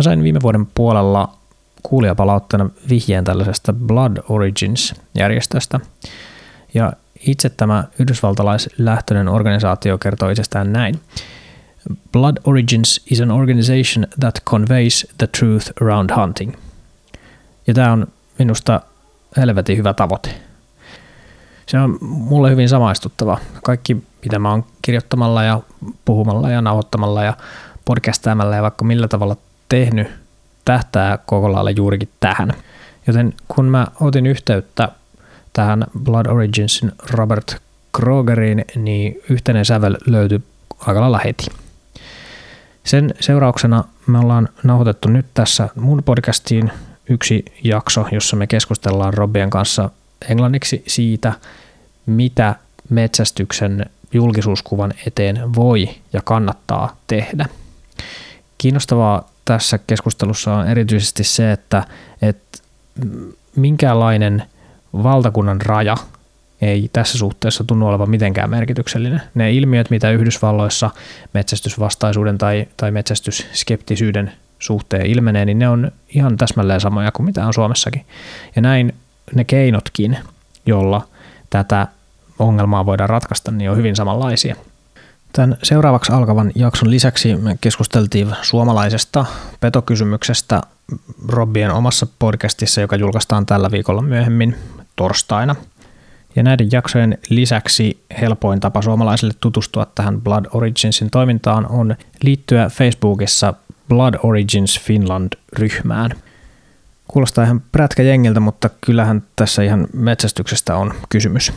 Mä sain viime vuoden puolella kuulijapalautteena vihjeen tällaisesta Blood Origins-järjestöstä. Ja itse tämä yhdysvaltalaislähtöinen organisaatio kertoo itsestään näin. Blood Origins is an organization that conveys the truth around hunting. Ja tämä on minusta helvetin hyvä tavoite. Se on mulle hyvin samaistuttava. Kaikki, mitä mä oon kirjoittamalla ja puhumalla ja nauhoittamalla ja podcastaamalla ja vaikka millä tavalla tehnyt, tähtää koko lailla juurikin tähän. Joten kun mä otin yhteyttä tähän Blood Originsin Robert Krogeriin, niin yhteinen sävel löytyi aika lailla heti. Sen seurauksena me ollaan nauhoitettu nyt tässä mun podcastiin yksi jakso, jossa me keskustellaan Robbien kanssa englanniksi siitä, mitä metsästyksen julkisuuskuvan eteen voi ja kannattaa tehdä. Kiinnostavaa tässä keskustelussa on erityisesti se, että, että minkälainen valtakunnan raja ei tässä suhteessa tunnu olevan mitenkään merkityksellinen. Ne ilmiöt, mitä Yhdysvalloissa metsästysvastaisuuden tai, tai metsästysskeptisyyden suhteen ilmenee, niin ne on ihan täsmälleen samoja kuin mitä on Suomessakin. Ja näin ne keinotkin, jolla tätä ongelmaa voidaan ratkaista, niin on hyvin samanlaisia. Tämän seuraavaksi alkavan jakson lisäksi me keskusteltiin suomalaisesta petokysymyksestä Robbien omassa podcastissa, joka julkaistaan tällä viikolla myöhemmin torstaina. Ja näiden jaksojen lisäksi helpoin tapa suomalaisille tutustua tähän Blood Originsin toimintaan on liittyä Facebookissa Blood Origins Finland-ryhmään. Kuulostaa ihan prätkäjengiltä, mutta kyllähän tässä ihan metsästyksestä on kysymys.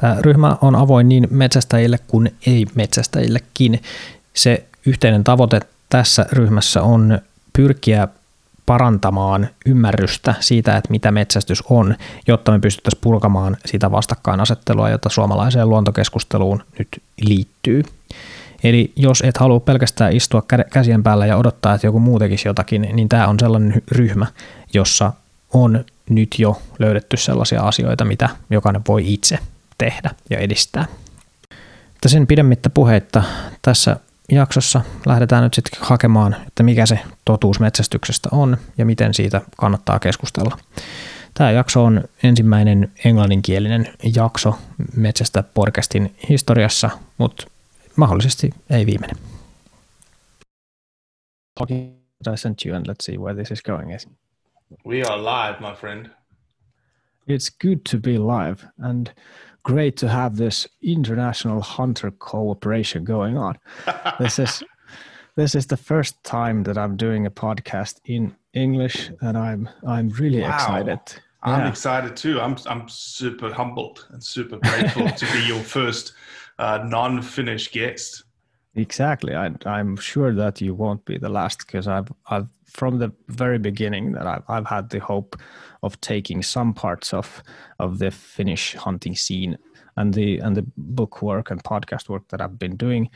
Tämä ryhmä on avoin niin metsästäjille kuin ei-metsästäjillekin. Se yhteinen tavoite tässä ryhmässä on pyrkiä parantamaan ymmärrystä siitä, että mitä metsästys on, jotta me pystyttäisiin purkamaan sitä vastakkainasettelua, jota suomalaiseen luontokeskusteluun nyt liittyy. Eli jos et halua pelkästään istua käsien päällä ja odottaa, että joku muu tekisi jotakin, niin tämä on sellainen ryhmä, jossa on nyt jo löydetty sellaisia asioita, mitä jokainen voi itse tehdä ja edistää. Mutta sen pidemmittä puheitta tässä jaksossa lähdetään nyt sitten hakemaan, että mikä se totuus metsästyksestä on ja miten siitä kannattaa keskustella. Tämä jakso on ensimmäinen englanninkielinen jakso Metsästä podcastin historiassa, mutta mahdollisesti ei viimeinen. I sent you and let's see where this is going. We are live, my friend. It's good to be live and great to have this international hunter cooperation going on. this is this is the first time that I'm doing a podcast in English, and I'm I'm really wow. excited. I'm yeah. excited too. I'm I'm super humbled and super grateful to be your first uh, non-Finnish guest. Exactly. I, I'm sure that you won't be the last because I've I've from the very beginning that I've I've had the hope of taking some parts of of the Finnish hunting scene and the and the book work and podcast work that I've been doing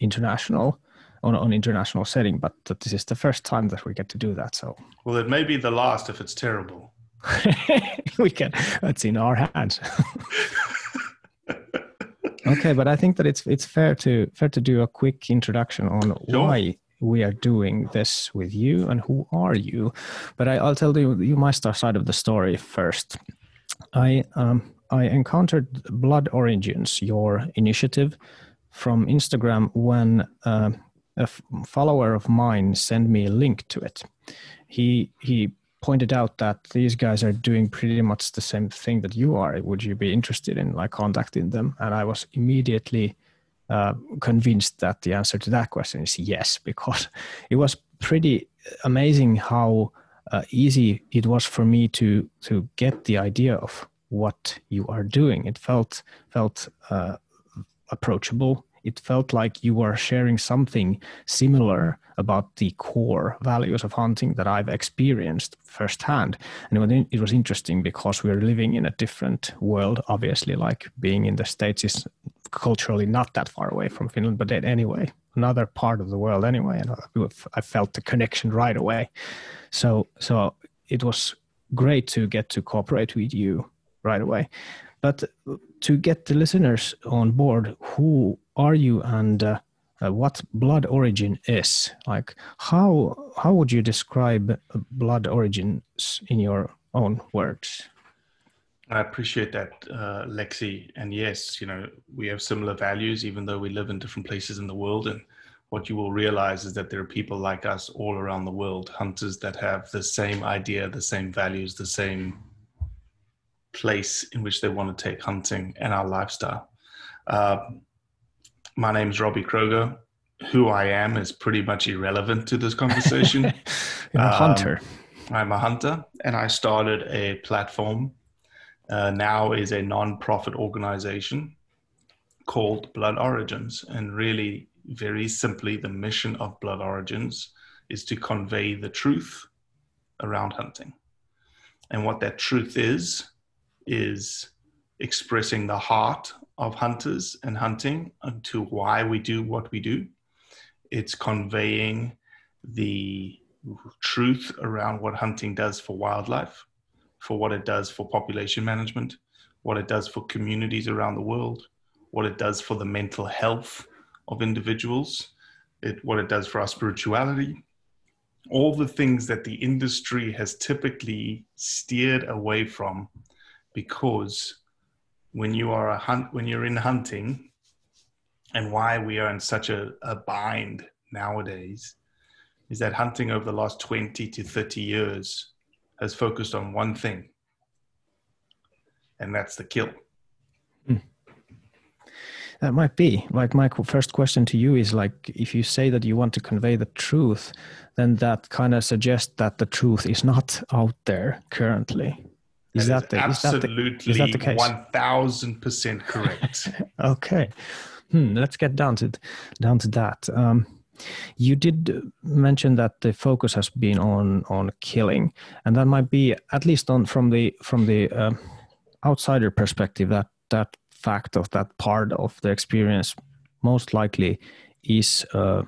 international on an international setting, but this is the first time that we get to do that. So well, it may be the last if it's terrible. we can. That's in our hands. okay, but I think that it's it's fair to fair to do a quick introduction on sure. why we are doing this with you and who are you. But I, will tell you you my side of the story first. I um, I encountered Blood Origins, your initiative, from Instagram when uh, a f- follower of mine sent me a link to it. He he pointed out that these guys are doing pretty much the same thing that you are. Would you be interested in like contacting them? And I was immediately uh, convinced that the answer to that question is yes, because it was pretty amazing how uh, easy it was for me to to get the idea of what you are doing. It felt felt uh, approachable. It felt like you were sharing something similar about the core values of hunting that I've experienced firsthand. And it was interesting because we're living in a different world, obviously, like being in the States is culturally not that far away from Finland, but anyway, another part of the world anyway. And I felt the connection right away. So, so it was great to get to cooperate with you right away. But to get the listeners on board, who are you and uh, uh, what blood origin is. Like, how how would you describe blood origins in your own words? I appreciate that, uh, Lexi. And yes, you know, we have similar values, even though we live in different places in the world. And what you will realize is that there are people like us all around the world, hunters that have the same idea, the same values, the same place in which they want to take hunting and our lifestyle. Uh, my name is Robbie Kroger. Who I am is pretty much irrelevant to this conversation. You're a um, hunter. I'm a hunter, and I started a platform uh, now is a non-profit organization called Blood Origins. And really, very simply, the mission of Blood Origins is to convey the truth around hunting. And what that truth is, is expressing the heart of hunters and hunting and to why we do what we do. It's conveying the truth around what hunting does for wildlife for what it does for population management, what it does for communities around the world, what it does for the mental health of individuals, it, what it does for our spirituality, all the things that the industry has typically steered away from because when you are a hunt when you're in hunting and why we are in such a, a bind nowadays is that hunting over the last 20 to 30 years has focused on one thing, and that's the kill. Hmm. That might be like my first question to you is like if you say that you want to convey the truth, then that kind of suggests that the truth is not out there currently. Is that, that, the, absolutely is that the, case? One thousand percent correct. okay, hmm, let's get down to down to that. Um, you did mention that the focus has been on on killing, and that might be at least on from the from the uh, outsider perspective that that fact of that part of the experience most likely is uh,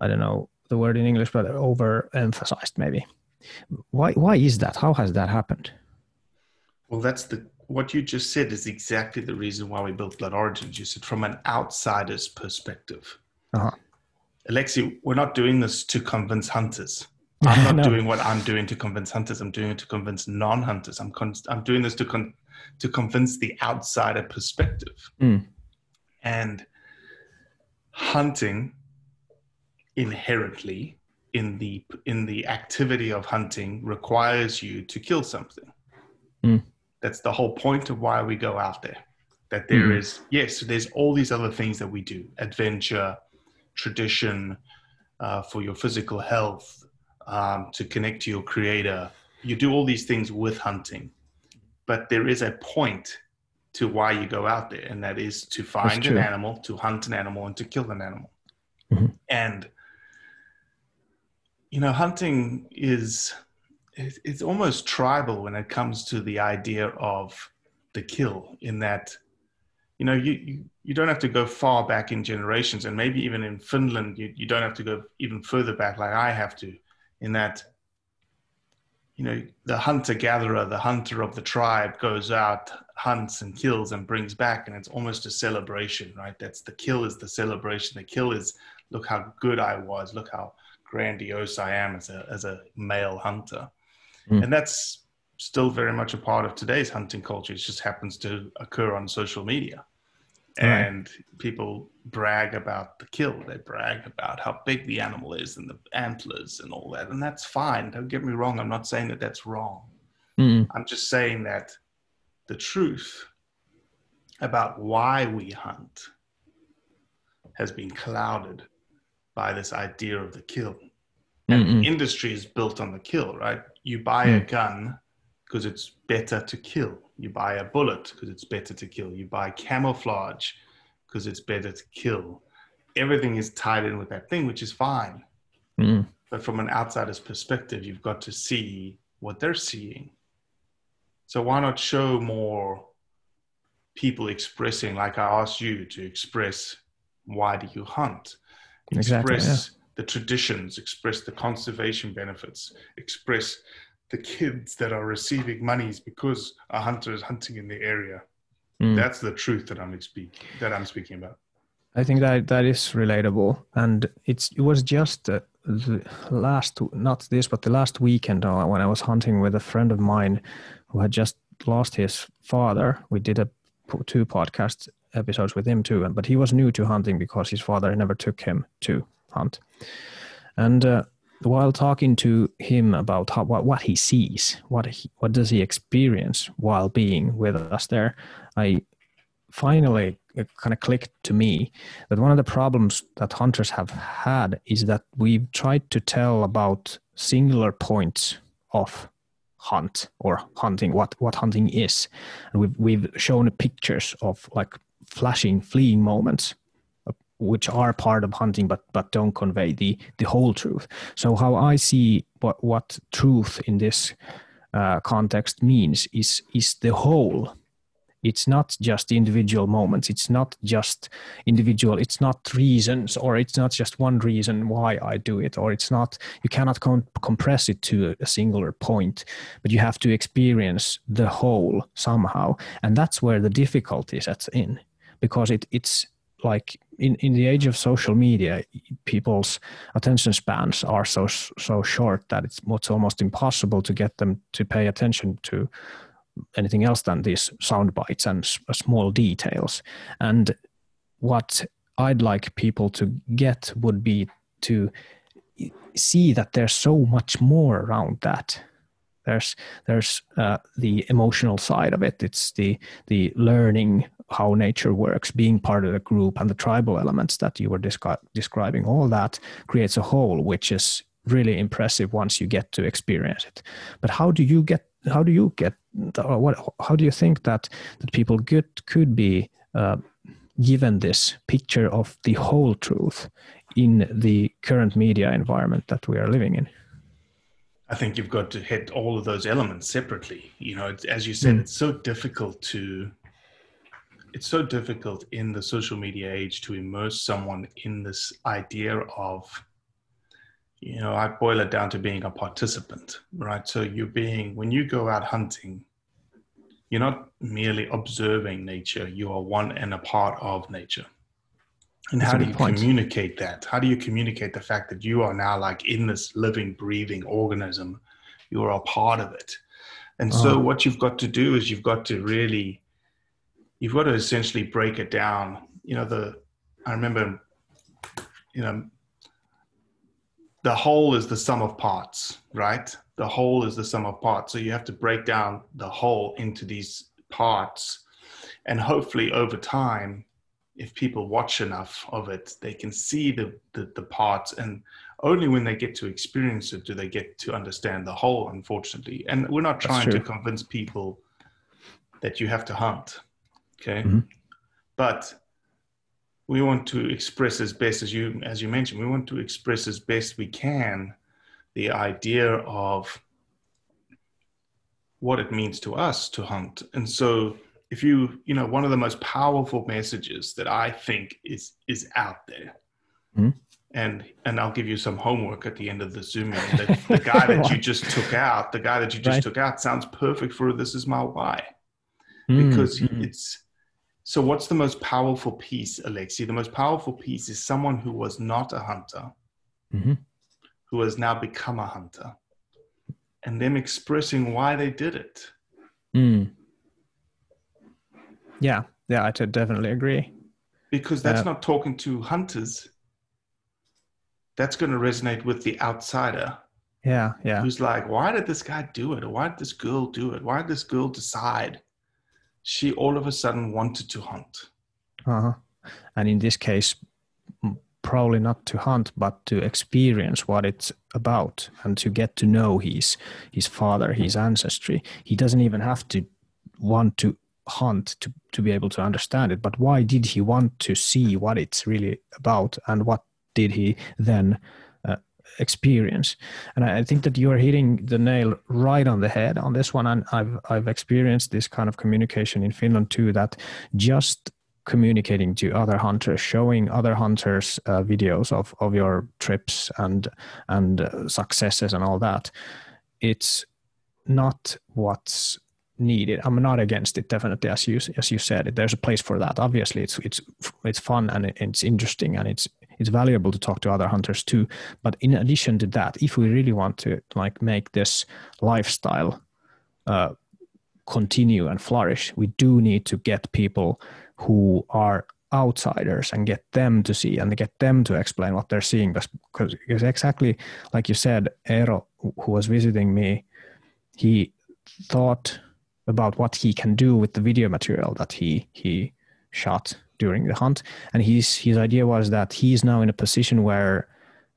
I don't know the word in English, but overemphasized maybe. Why why is that? How has that happened? Well, that's the what you just said is exactly the reason why we built Blood Origins. You said from an outsider's perspective. Uh-huh. Alexi, we're not doing this to convince hunters. I'm not no. doing what I'm doing to convince hunters. I'm doing it to convince non-hunters. I'm con- I'm doing this to con- to convince the outsider perspective. Mm. And hunting inherently in the in the activity of hunting requires you to kill something. Mm. That's the whole point of why we go out there. That there mm. is yes, there's all these other things that we do, adventure, tradition, uh, for your physical health, um, to connect to your creator. You do all these things with hunting, but there is a point to why you go out there, and that is to find an animal, to hunt an animal, and to kill an animal. Mm-hmm. And you know, hunting is it's almost tribal when it comes to the idea of the kill. In that you know, you, you, you don't have to go far back in generations, and maybe even in Finland, you, you don't have to go even further back like I have to, in that, you know, the hunter gatherer, the hunter of the tribe goes out, hunts and kills and brings back, and it's almost a celebration, right? That's the kill is the celebration. The kill is look how good I was, look how grandiose I am as a as a male hunter, mm. and that's still very much a part of today's hunting culture. It just happens to occur on social media. And right. people brag about the kill. They brag about how big the animal is and the antlers and all that. And that's fine. Don't get me wrong. I'm not saying that that's wrong. mm I'm just saying that the truth about why we hunt has been clouded by this idea of the kill. And the industry is built on the kill, right? You buy mm. a gun because it's better to kill. You buy a bullet because it's better to kill. You buy camouflage because it's better to kill. Everything is tied in with that thing, which is fine. Mm. But from an outsider's perspective, you've got to see what they're seeing. So why not show more people expressing, like I asked you to express, why do you hunt? Express exactly, yeah. the traditions, express the conservation benefits, express the kids that are receiving monies because a hunter is hunting in the area. Mm. That's the truth that I'm speaking that I'm speaking about. I think that that is relatable, and it's it was just uh, the last not this but the last weekend uh, when I was hunting with a friend of mine who had just lost his father. We did a two podcast episodes with him too, but he was new to hunting because his father never took him to hunt, and. Uh, while talking to him about how, what, what he sees, what he, what does he experience while being with us there, I finally it kind of clicked to me that one of the problems that hunters have had is that we've tried to tell about singular points of hunt or hunting what what hunting is. And we've we've shown pictures of like flashing fleeing moments. uh, which are part of hunting but but don't convey the the whole truth. So how i see what what truth in this uh, context means is is the whole. It's not just individual moments. It's not just individual. It's not reasons or it's not just one reason why i do it or it's not you cannot com- compress it to a singular point but you have to experience the whole somehow. And that's where the difficulty sets in because it, it's like in, in the age of social media people's attention spans are so so short that it's, it's almost impossible to get them to pay attention to anything else than these sound bites and small details. And what I'd like people to get would be to see that there's so much more around that. There's there's uh, the emotional side of it. It's the the learning how nature works, being part of the group, and the tribal elements that you were descri- describing. All that creates a whole, which is really impressive once you get to experience it. But how do you get how do you get or what how do you think that that people could could be uh, given this picture of the whole truth in the current media environment that we are living in i think you've got to hit all of those elements separately you know as you said mm. it's so difficult to it's so difficult in the social media age to immerse someone in this idea of you know, I boil it down to being a participant, right? So you're being, when you go out hunting, you're not merely observing nature, you are one and a part of nature. And That's how do you point. communicate that? How do you communicate the fact that you are now like in this living, breathing organism? You are a part of it. And so uh-huh. what you've got to do is you've got to really, you've got to essentially break it down. You know, the, I remember, you know, the whole is the sum of parts, right? The whole is the sum of parts. So you have to break down the whole into these parts. And hopefully over time, if people watch enough of it, they can see the, the, the parts. And only when they get to experience it do they get to understand the whole, unfortunately. And we're not trying to convince people that you have to hunt. Okay. Mm-hmm. But we want to express as best as you as you mentioned we want to express as best we can the idea of what it means to us to hunt and so if you you know one of the most powerful messages that i think is is out there mm-hmm. and and i'll give you some homework at the end of the zoom the, the guy that you just took out the guy that you just right. took out sounds perfect for this is my why mm, because mm-hmm. it's so, what's the most powerful piece, Alexi? The most powerful piece is someone who was not a hunter, mm-hmm. who has now become a hunter, and them expressing why they did it. Mm. Yeah, yeah, I definitely agree. Because that's uh, not talking to hunters. That's going to resonate with the outsider. Yeah, yeah. Who's like, why did this guy do it? Or why did this girl do it? Why did this girl decide? She all of a sudden wanted to hunt. Uh-huh. And in this case, probably not to hunt, but to experience what it's about and to get to know his his father, his ancestry. He doesn't even have to want to hunt to, to be able to understand it. But why did he want to see what it's really about and what did he then experience. And I think that you are hitting the nail right on the head on this one. And I've I've experienced this kind of communication in Finland too. That just communicating to other hunters, showing other hunters uh, videos of of your trips and and uh, successes and all that. It's not what's needed. I'm not against it, definitely, as you as you said. There's a place for that. Obviously, it's it's it's fun and it's interesting and it's it's valuable to talk to other hunters too. But in addition to that, if we really want to like make this lifestyle uh, continue and flourish, we do need to get people who are outsiders and get them to see and get them to explain what they're seeing because, because exactly like you said Eero who was visiting me he thought about what he can do with the video material that he he shot during the hunt. And his his idea was that he's now in a position where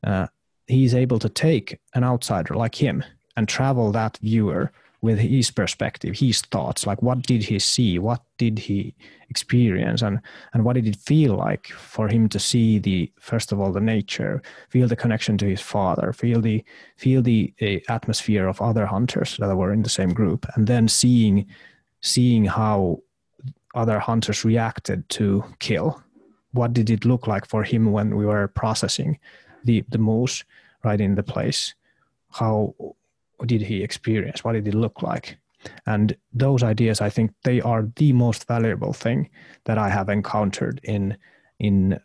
uh, he's able to take an outsider like him and travel that viewer with his perspective, his thoughts, like what did he see, what did he experience, and and what did it feel like for him to see the first of all the nature, feel the connection to his father, feel the feel the uh, atmosphere of other hunters that were in the same group, and then seeing seeing how other hunters reacted to kill. What did it look like for him when we were processing the the moose right in the place? How did he experience? What did it look like? And those ideas, I think, they are the most valuable thing that I have encountered in in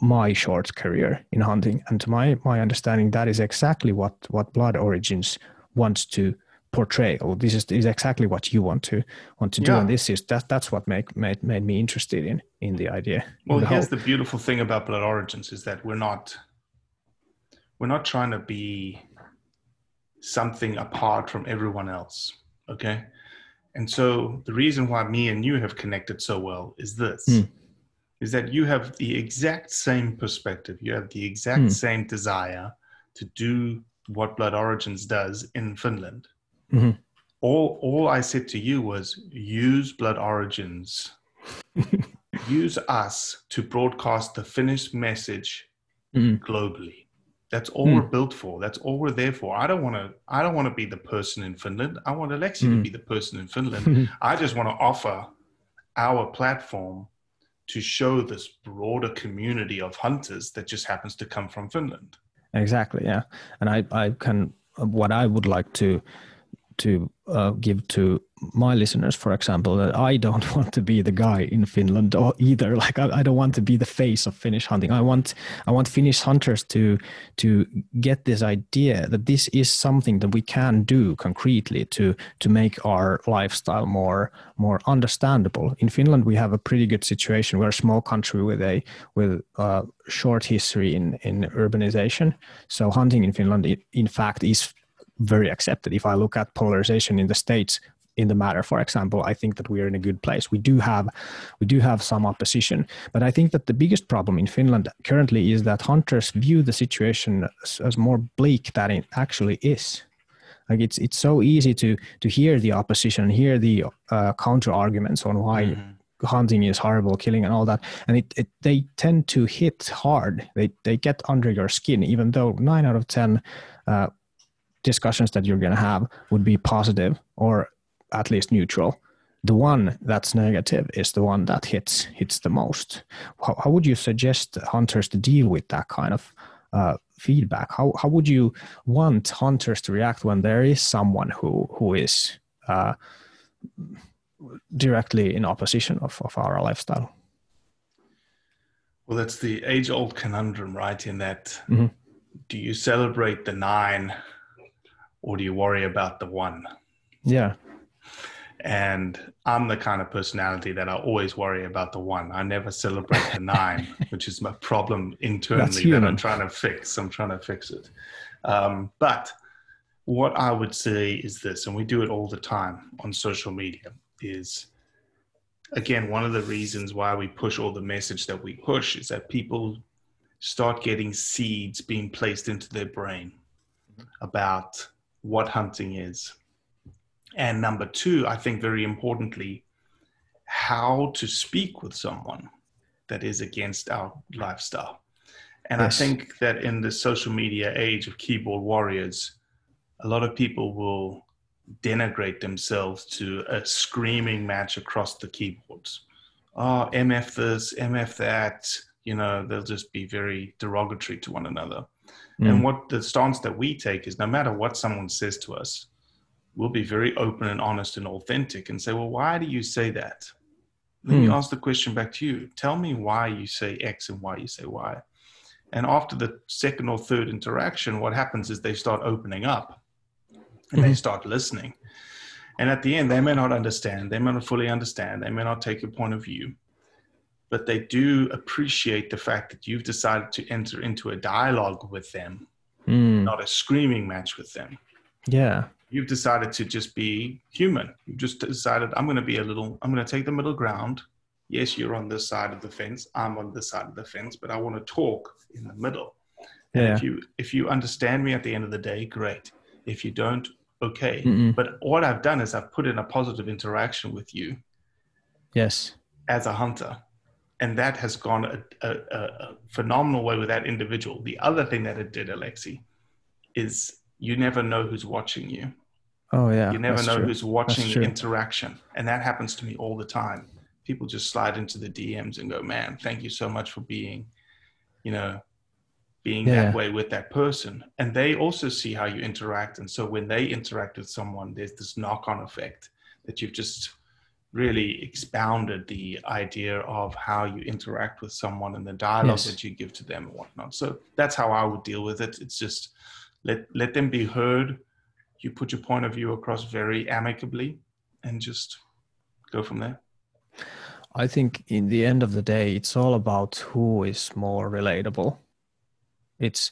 my short career in hunting. And to my my understanding, that is exactly what what Blood Origins wants to portray. Or this is, is exactly what you want to want to do. Yeah. And this is that that's what make, made made me interested in in the idea. Well, the here's whole. the beautiful thing about Blood Origins is that we're not we're not trying to be something apart from everyone else. Okay. And so the reason why me and you have connected so well is this mm. is that you have the exact same perspective. You have the exact mm. same desire to do what Blood Origins does in Finland. Mm-hmm. All, all I said to you was use Blood Origins, use us to broadcast the Finnish message mm. globally. That's all mm. we're built for. That's all we're there for. I don't want to. I don't want to be the person in Finland. I want Alexi mm. to hmm. be the person in Finland. I just want to offer our platform to show this broader community of hunters that just happens to come from Finland. Exactly. Yeah, and I I can what I would like to to uh, give to my listeners, for example, that I don't want to be the guy in Finland or either. Like I, I, don't want to be the face of Finnish hunting. I want I want Finnish hunters to to get this idea that this is something that we can do concretely to to make our lifestyle more more understandable. In Finland, we have a pretty good situation. We're a small country with a with a short history in in urbanization. So hunting in Finland, in fact, is very accepted. If I look at polarization in the states in the matter, for example, I think that we are in a good place. We do have we do have some opposition, but I think that the biggest problem in Finland currently is that hunters view the situation as, as more bleak than it actually is. Like it's it's so easy to to hear the opposition, hear the uh, counter arguments on why. Mm-hmm hunting is horrible, killing and all that, and it, it, they tend to hit hard. They they get under your skin, even though nine out of ten uh, discussions that you're going to have would be positive or at least neutral. The one that's negative is the one that hits hits the most. How, how would you suggest hunters to deal with that kind of uh, feedback? How, how would you want hunters to react when there is someone who who is uh, directly in opposition of, of our lifestyle? Well that's the age old conundrum right in that mm-hmm. do you celebrate the nine or do you worry about the one? Yeah. And I'm the kind of personality that I always worry about the one. I never celebrate the nine, which is my problem internally that I'm trying to fix. I'm trying to fix it. Um, but what I would say is this, and we do it all the time on social media, is again, one of the reasons why we push all the message that we push is that people start getting seeds being placed into their brain about what hunting is. And number two, I think very importantly, how to speak with someone that is against our lifestyle. And yes. I think that in the social media age of keyboard warriors, a lot of people will denigrate themselves to a screaming match across the keyboards. Oh, MF this, MF that, you know, they'll just be very derogatory to one another. Mm. And what the stance that we take is no matter what someone says to us, we'll be very open and honest and authentic and say, well, why do you say that? Let me Hmm. ask the question back to you. Tell me why you say X and why you say Y. And after the second or third interaction, what happens is they start opening up and they Mhm. start listening. And at the end, they may not understand, they may not fully understand, they may not take your point of view, but they do appreciate the fact that you've decided to enter into a dialogue with them, Mm. not a screaming match with them. Yeah. You've decided to just be human. You've just decided, I'm going to be a little, I'm going to take the middle ground. Yes, you're on this side of the fence. I'm on this side of the fence, but I want to talk in the middle. And Yeah. if you if you understand me at the end of the day, great. If you don't, okay. Mm-mm. But what I've done is I've put in a positive interaction with you Yes. as a hunter. And that has gone a, a, a, phenomenal way with that individual. The other thing that it did, Alexi, is you never know who's watching you. Oh yeah. You never know true. who's watching the interaction. And that happens to me all the time. People just slide into the DMs and go, man, thank you so much for being, you know, being Yeah. that way with that person. And they also see how you interact. And so when they interact with someone, there's this knock on effect that you've just really expounded the idea of how you interact with someone and the dialogue Yes. that you give to them and whatnot. So that's how I would deal with it. It's just let let them be heard. You put your point of view across very amicably and just go from there. I think in the end of the day, it's all about who is more relatable. It's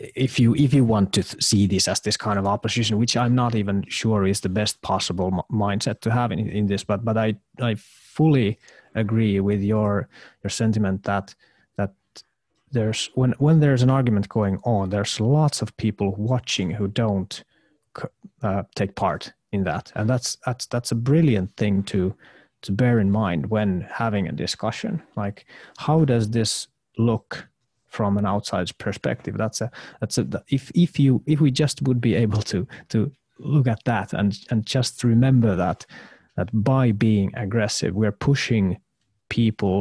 if you if you want to see this as this kind of opposition, which I'm not even sure is the best possible m- mindset to have in, in this, but but I I fully agree with your your sentiment that that there's when when there's an argument going on, there's lots of people watching who don't uh, take part in that, and that's that's that's a brilliant thing to to bear in mind when having a discussion. Like how does this look from an outside perspective that's a that's a if if you if we just would be able to to look at that and and just remember that that by being aggressive we're pushing people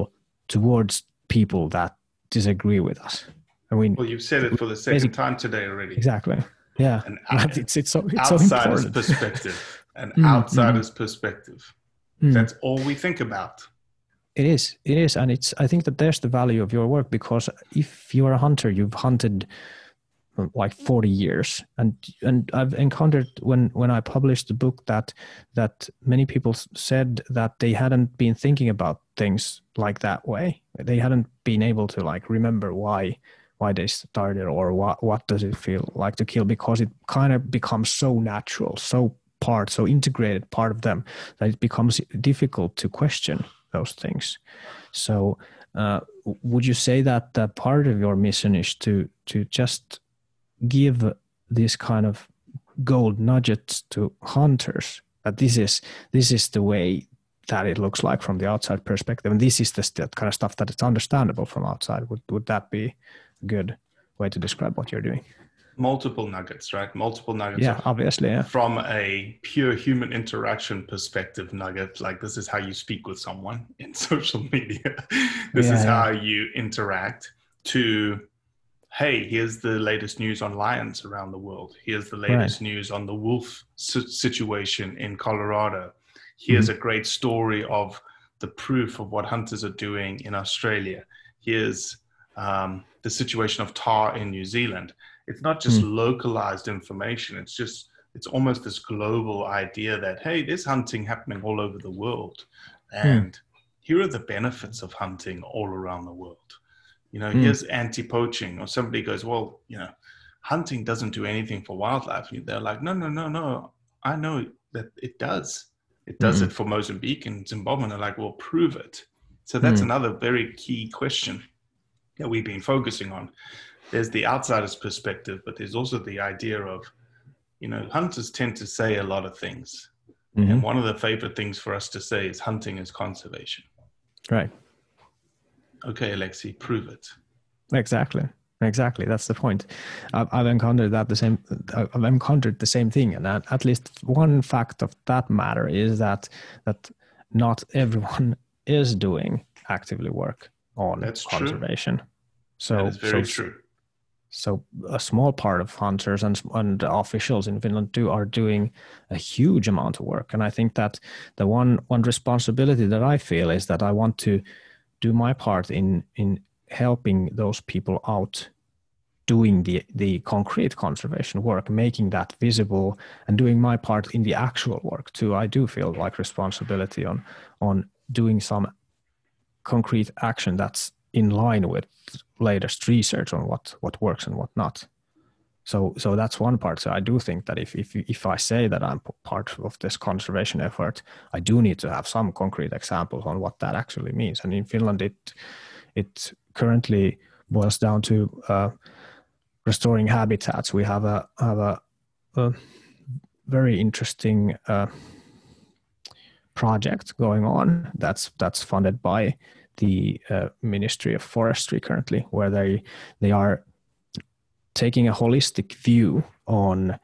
towards people that disagree with us i mean Well, you've said it for the second time today already. exactly yeah An And it's it's so it's outsider's important perspective. An Mm, outsider's perspective. Mm. That's all we think about. It is. It is, and it's. I think that there's the value of your work because if you're a hunter, you've hunted um, like 40 years, and and I've encountered when when I published the book that that many people said that they hadn't been thinking about things like that way. They hadn't been able to like remember why why they started or what what does it feel like to kill because it kind of becomes so natural, so part, so integrated part of them that it becomes difficult to question those things. So, uh, would you say that that part of your mission is to to just give this kind of gold nuggets to hunters that this is this is the way that it looks like from the outside perspective, and this is the kind of stuff that it's understandable from outside. Would would that be a good way to describe what you're doing? Multiple nuggets, right? Multiple nuggets. Yeah, obviously, yeah. From a pure human interaction perspective nugget, like this is how you speak with someone in social media. this Yeah, is yeah. how you interact. To, hey, here's the latest news on lions around the world. Here's the latest news on the wolf situation in Colorado. Here's Mm-hmm. a great story of the proof of what hunters are doing in Australia. Here's um, the situation of tahr in New Zealand. It's not just Hmm. localized information. It's just it's almost this global idea that hey, there's hunting happening all over the world, and here are the benefits of hunting all around the world. You know, Hmm. here's anti-poaching, or somebody goes, well, you know, hunting doesn't do anything for wildlife. They're like, no, no, no, no. I know that it does. It does Mhm. it for Mozambique and Zimbabwe. And they're like, well, prove it. So that's Hmm. another very key question that we've been focusing on. There's the outsider's perspective, but there's also the idea of, you know, hunters tend to say a lot of things. Mhm. And one of the favorite things for us to say is hunting is conservation. Right. Okay, Alexi, prove it. Exactly. Exactly. That's the point. I've, I've encountered that the same. I've encountered the same thing, and at, at least one fact of that matter is that that not everyone is doing actively work on That's true. conservation. So is very so, true. So a small part of hunters and, and officials in Finland do are doing a huge amount of work. And I think that the one one responsibility that I feel is that I want to do my part in in helping those people out doing the the concrete conservation work making that visible and doing my part in the actual work too i do feel like responsibility on on doing some concrete action that's in line with latest research on what what works and what not. So so that's one part. So i do think that if if if i say that i'm part of this conservation effort i do need to have some concrete examples on what that actually means. And in finland it it currently boils down to uh, restoring habitats. We have a have a, a very interesting uh, project going on that's that's funded by the uh, Ministry of Forestry currently, where they they are taking a holistic view on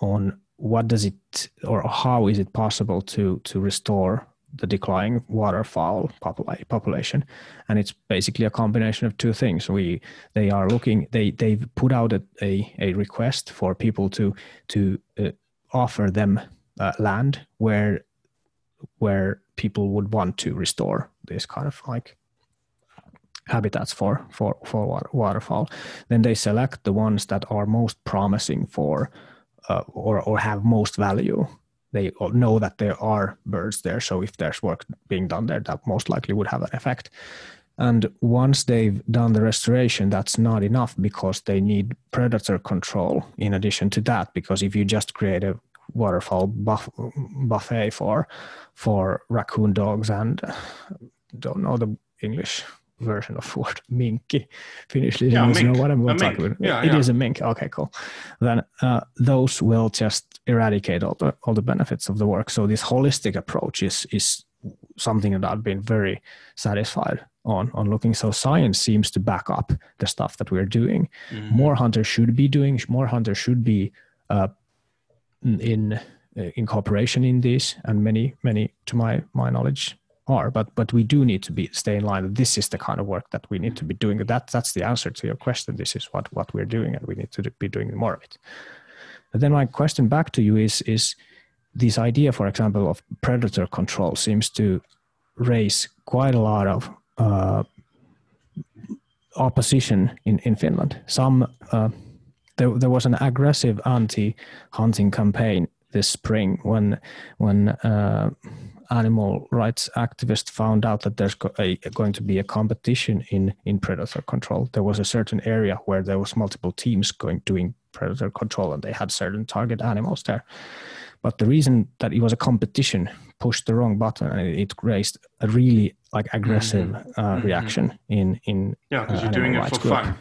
on what does it or how is it possible to to restore the declining waterfowl popula- population. And it's basically a combination of two things. We they are looking they they've put out a, a, a request for people to to uh, offer them uh, land where where people would want to restore this kind of like habitats for for for water, waterfowl then they select the ones that are most promising for uh, or or have most value they know that there are birds there. So if there's work being done there, that most likely would have an effect. And once they've done the restoration, that's not enough because they need predator control in addition to that. Because if you just create a waterfowl buff- buffet for for raccoon dogs and don't know the English version of word minkki. Finnish listeners yeah, know what I'm talking about. Yeah, it yeah. is a mink. Okay, cool. Then uh, those will just eradicate all the all the benefits of the work. So this holistic approach is is something that I've been very satisfied on on looking. So science seems to back up the stuff that we're doing. Mm-hmm. More hunters should be doing. More hunters should be uh, in in cooperation in this, and many many, to my my knowledge, are. But but we do need to be stay in line. This is the kind of work that we need to be doing. That that's the answer to your question. This is what what we're doing and we need to be doing more of it. But then my question back to you is is this idea for example of predator control seems to raise quite a lot of uh, opposition in in finland. Some uh, there, there was an aggressive anti-hunting campaign this spring when when uh, animal rights activists found out that there's a, going to be a competition in in predator control. There was a certain area where there was multiple teams going doing predator control, and they had certain target animals there. But the reason that it was a competition pushed the wrong button, and it raised a really like aggressive mm-hmm. Uh, mm-hmm. reaction in in yeah, because uh, you're doing it for group. fun.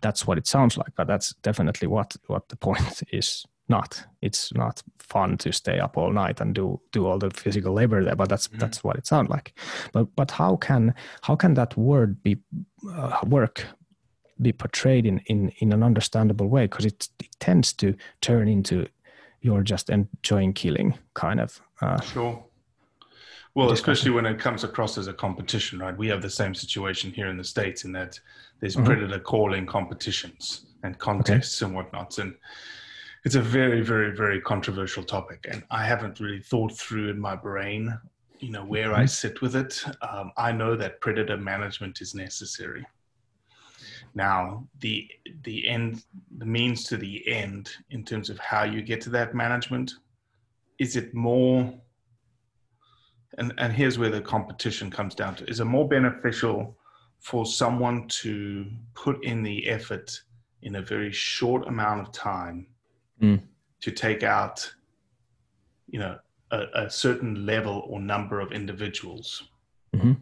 That's what it sounds like, but that's definitely what what the point is not. It's not fun to stay up all night and do do all the physical labor there, but that's mm-hmm. that's what it sounds like. But but how can how can that word be uh, work be portrayed in in in an understandable way? Because it, it tends to turn into you're just enjoying killing kind of. Uh, sure. Well, especially when it comes across as a competition, right? We have the same situation here in the states in that there's mm-hmm. predator calling competitions and contests okay. and whatnot, and it's a very, very, very controversial topic, and I haven't really thought through in my brain, you know, where mm-hmm. I sit with it. Um, I know that predator management is necessary. Now, the the end, the means to the end, in terms of how you get to that management, is it more? And and here's where the competition comes down to: is it more beneficial for someone to put in the effort in a very short amount of time mm. to take out, you know, a, a, certain level or number of individuals, mm-hmm.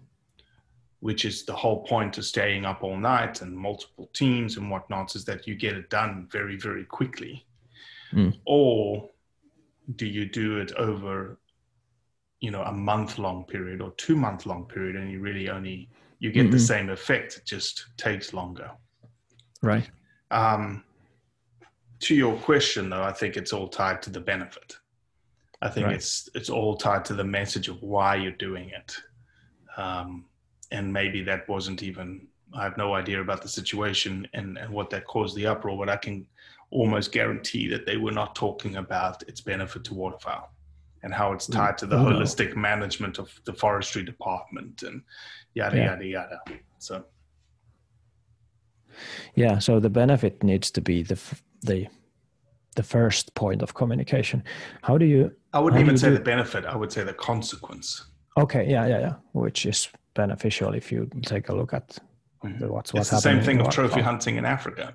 which is the whole point of staying up all night and multiple teams and whatnot, is that you get it done very, very quickly. Mm. Or do you do it over, you know, a month long period or two month long period and you really only you get mm-hmm. the same effect, it just takes longer. Right. Um, to your question, though, I think it's all tied to the benefit. I think right. it's it's all tied to the message of why you're doing it, um, and maybe that wasn't even I have no idea about the situation and, and what that caused the uproar, but I can almost guarantee that they were not talking about its benefit to waterfowl and how it's tied to the Oh, no. holistic management of the forestry department and yada Yeah. yada yada. So Yeah, so the benefit needs to be the f- the the first point of communication. How do you? I wouldn't even say do- the benefit. I would say the consequence. Okay, yeah, yeah, yeah. Which is beneficial if you take a look at the, what's what's it's the same thing of trophy waterfowl. hunting in Africa.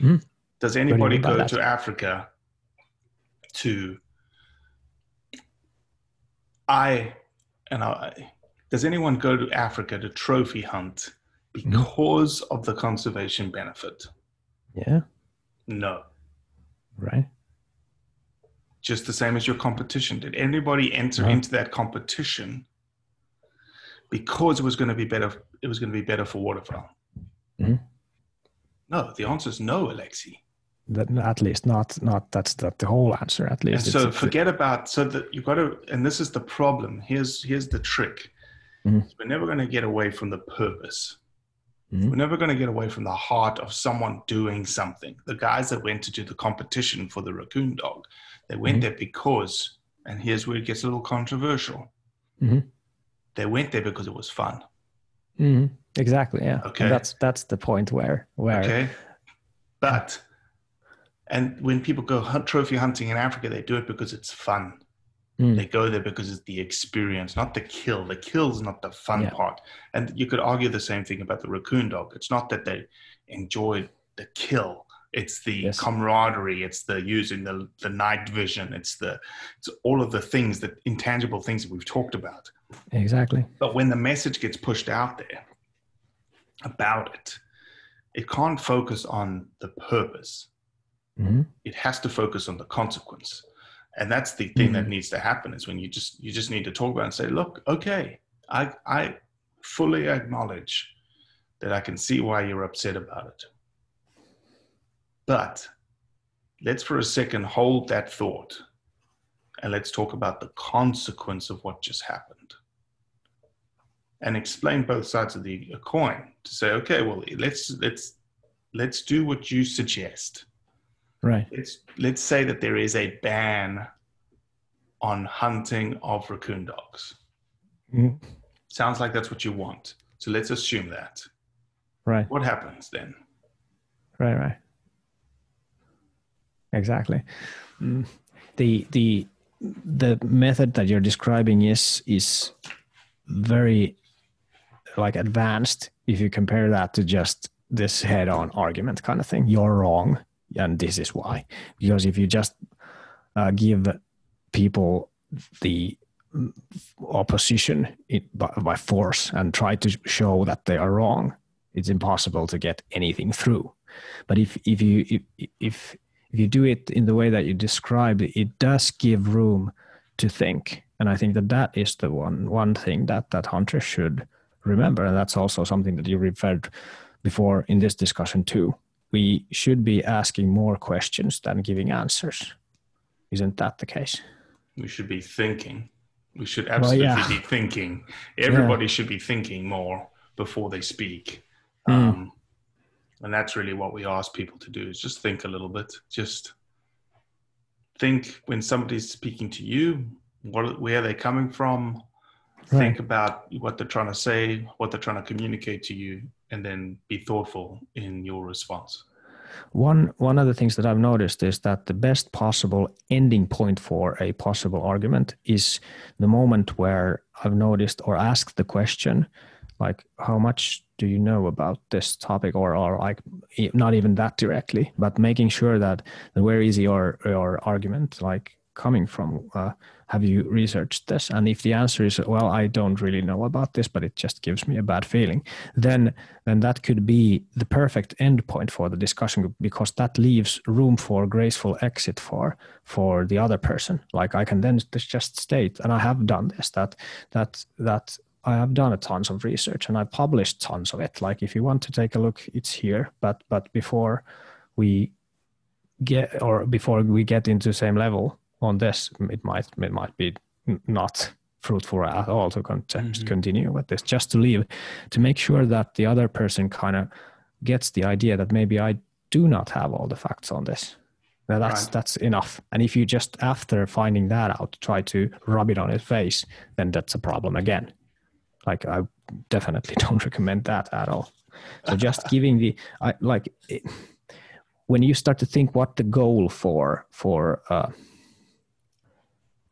Mhm. Does anybody by go to Africa to I and I does anyone go to Africa to trophy hunt Mm-hmm. because of the conservation benefit? Yeah, No. right. Just the same as your competition. Did anybody enter No. into that competition because it was going to be better it was going to be better for waterfowl? Mhm. No, the answer is no, Alexi. That, at least not not that's not the whole answer. At And least so it's- forget about so that you've got to and this is the problem here's here's the trick Mhm. we're never going to get away from the purpose Mhm. we're never going to get away from the heart of someone doing something the guys that went to do the competition for the raccoon dog they went Mhm. there because and here's where it gets a little controversial Mhm. they went there because it was fun Mhm. Exactly. Yeah. Okay. And that's that's the point where where okay but and when people go hunt trophy hunting in africa they do it because it's fun Mm. They go there because it's the experience, not the kill. The kill's not the fun Yeah. part. And you could argue the same thing about the raccoon dog. It's not that they enjoy the kill. It's the Yes. camaraderie. It's the using the the night vision. It's the it's all of the things that intangible things that we've talked about. exactly. But when the message gets pushed out there about it, it can't focus on the purpose Mhm. it has to focus on the consequence and that's the thing that Mhm. needs to happen is when you just you just need to talk about and say look okay i i fully acknowledge that i can see why you're upset about it but let's for a second hold that thought and let's talk about the consequence of what just happened and explain both sides of the coin to say okay well let's let's let's do what you suggest Right. let's let's say that there is a ban on hunting of raccoon dogs. Mhm. Sounds like that's what you want. So let's assume that. Right. What happens then? Right. Right. Exactly. Mm. The the the method that you're describing is is very like advanced if you compare that to just this head-on argument kind of thing. You're wrong, and this is why. Because if you just uh, give people the opposition it, by, by force and try to show that they are wrong, it's impossible to get anything through. But if if you if if you do it in the way that you described, it does give room to think, and I think that that is the one one thing that that hunters should remember, and that's also something that you referred before in this discussion too. We should be asking more questions than giving answers. Isn't that the case? We should be thinking. We should absolutely yeah. be thinking. Everybody should be thinking more before they speak. Mm. Um, and that's really what we ask people to do is just think a little bit. Just think when somebody's speaking to you, what, where they're coming from. Think about what they're trying to say, what they're trying to communicate to you, and then be thoughtful in your response. One one of the things that I've noticed is that the best possible ending point for a possible argument is the moment where I've noticed or asked the question, like, how much do you know about this topic, or or like not even that directly, but making sure that, that where is your your argument like coming from? Uh, have you researched this? And if the answer is well, I don't really know about this, but it just gives me a bad feeling, then then that could be the perfect endpoint for the discussion because that leaves room for graceful exit for for the other person. Like I can then just state, and I have done this that that that I have done a tons of research and I published tons of it. Like if you want to take a look, it's here. But but before we get or before we get into the same level on this, it might it might be not fruitful at all to con- mm-hmm. continue with this. Just to leave, to make sure that the other person kind of gets the idea that maybe I do not have all the facts on this. Now that's right. that's enough. And if you just after finding that out try to rub it on his face, then that's a problem again. Like I definitely don't recommend that at all. So just giving the I like it, when you start to think what the goal for for uh,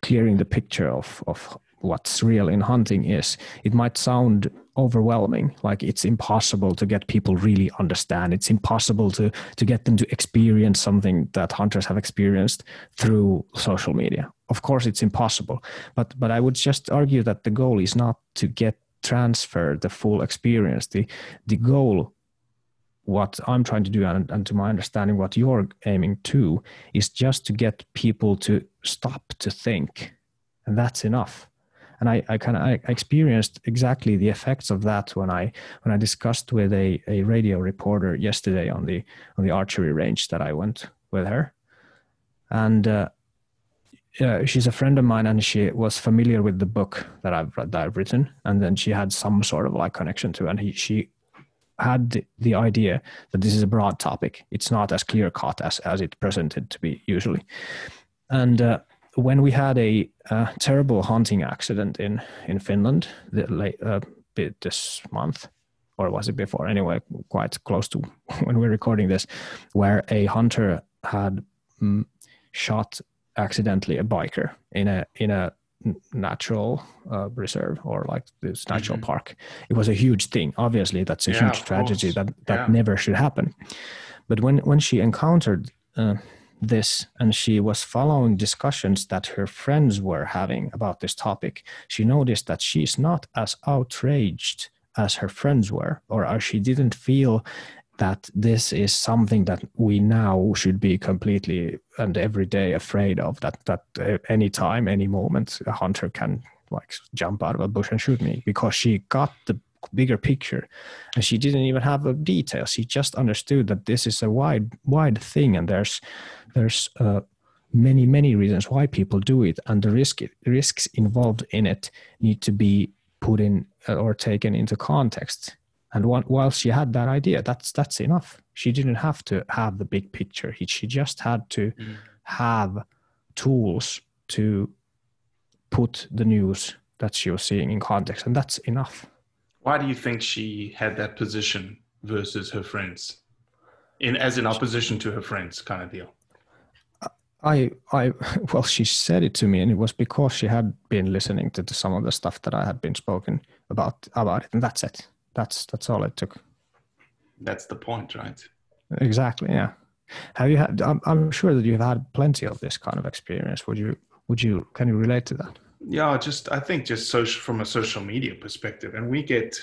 clearing the picture of of what's real in hunting is it might sound overwhelming like it's impossible to get people really understand. It's impossible to to get them to experience something that hunters have experienced through social media. Of course it's impossible but but i would just argue that the goal is not to get transfer the full experience. The the goal what i'm trying to do and, and to my understanding what you're aiming to is just to get people to stop to think and that's enough. And I, I kind of I experienced exactly the effects of that when I when I discussed with a, a radio reporter yesterday on the on the archery range that I went with her, and uh, uh, she's a friend of mine, and she was familiar with the book that I've that I've written, and then she had some sort of like connection to, and he, she had the, idea that this is a broad topic. It's not as clear cut as as it presented to be usually, and. Uh, when we had a, a, terrible hunting accident in in Finland the late, uh, this month, or was it before? Anyway, quite close to when we're recording this, where a hunter had mm, shot accidentally a biker in a in a natural uh, reserve or like this natural mm-hmm. park. It was a huge thing. Obviously, that's a yeah, huge tragedy that that yeah. never should happen. But when when she encountered uh, this and she was following discussions that her friends were having about this topic, she noticed that she's not as outraged as her friends were, or as she didn't feel that this is something that we now should be completely and every day afraid of that that any time any moment a hunter can like jump out of a bush and shoot me because she got the bigger picture. And she didn't even have the details she just understood that this is a wide wide thing and there's there's uh, many many reasons why people do it and the risk risks involved in it need to be put in uh, or taken into context and while she had that idea that's that's enough she didn't have to have the big picture she just had to mm. have tools to put the news that she was seeing in context and that's enough why do you think she had that position versus her friends, in as in opposition to her friends, kind of deal? I, I, well, she said it to me, and it was because she had been listening to, to some of the stuff that I had been spoken about about it, and that's it. That's that's all it took. That's the point, right? Exactly. Yeah. Have you had? I'm, I'm sure that you've had plenty of this kind of experience. Would you? Would you? Can you relate to that? yeah just i think just social from a social media perspective and we get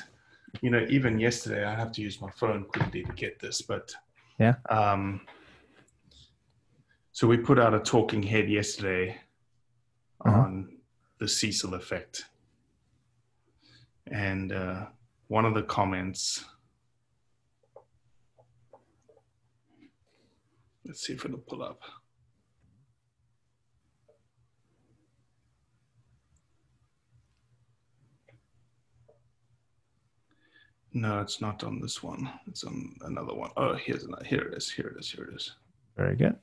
you know even yesterday i have to use my phone quickly to get this but yeah um so we put out a talking head yesterday uh-huh. on the cecil effect and uh, one of the comments let's see if it'll pull up No, it's not on this one. It's on another one. Oh, here's another. Here it is. Here it is. Here it is. Very good.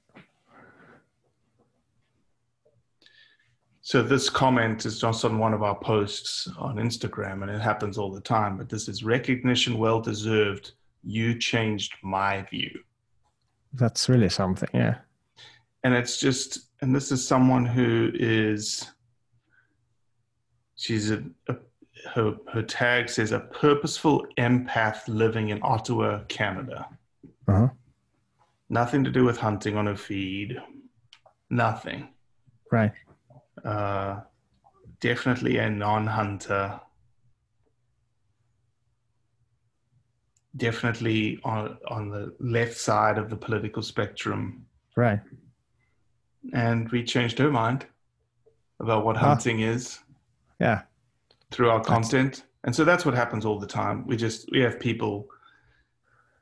So this comment is just on one of our posts on Instagram, and it happens all the time. But this is recognition well deserved. You changed my view. That's really something, yeah. And it's just, and this is someone who is, she's a, a her her tag says a purposeful empath living in Ottawa, Canada. Uh-huh. Nothing to do with hunting on her feed. Nothing. Right. Uh, definitely a non-hunter. Definitely on on the left side of the political spectrum. Right. And we changed her mind about what hunting is. Yeah through our content. And so that's what happens all the time. We just we have people,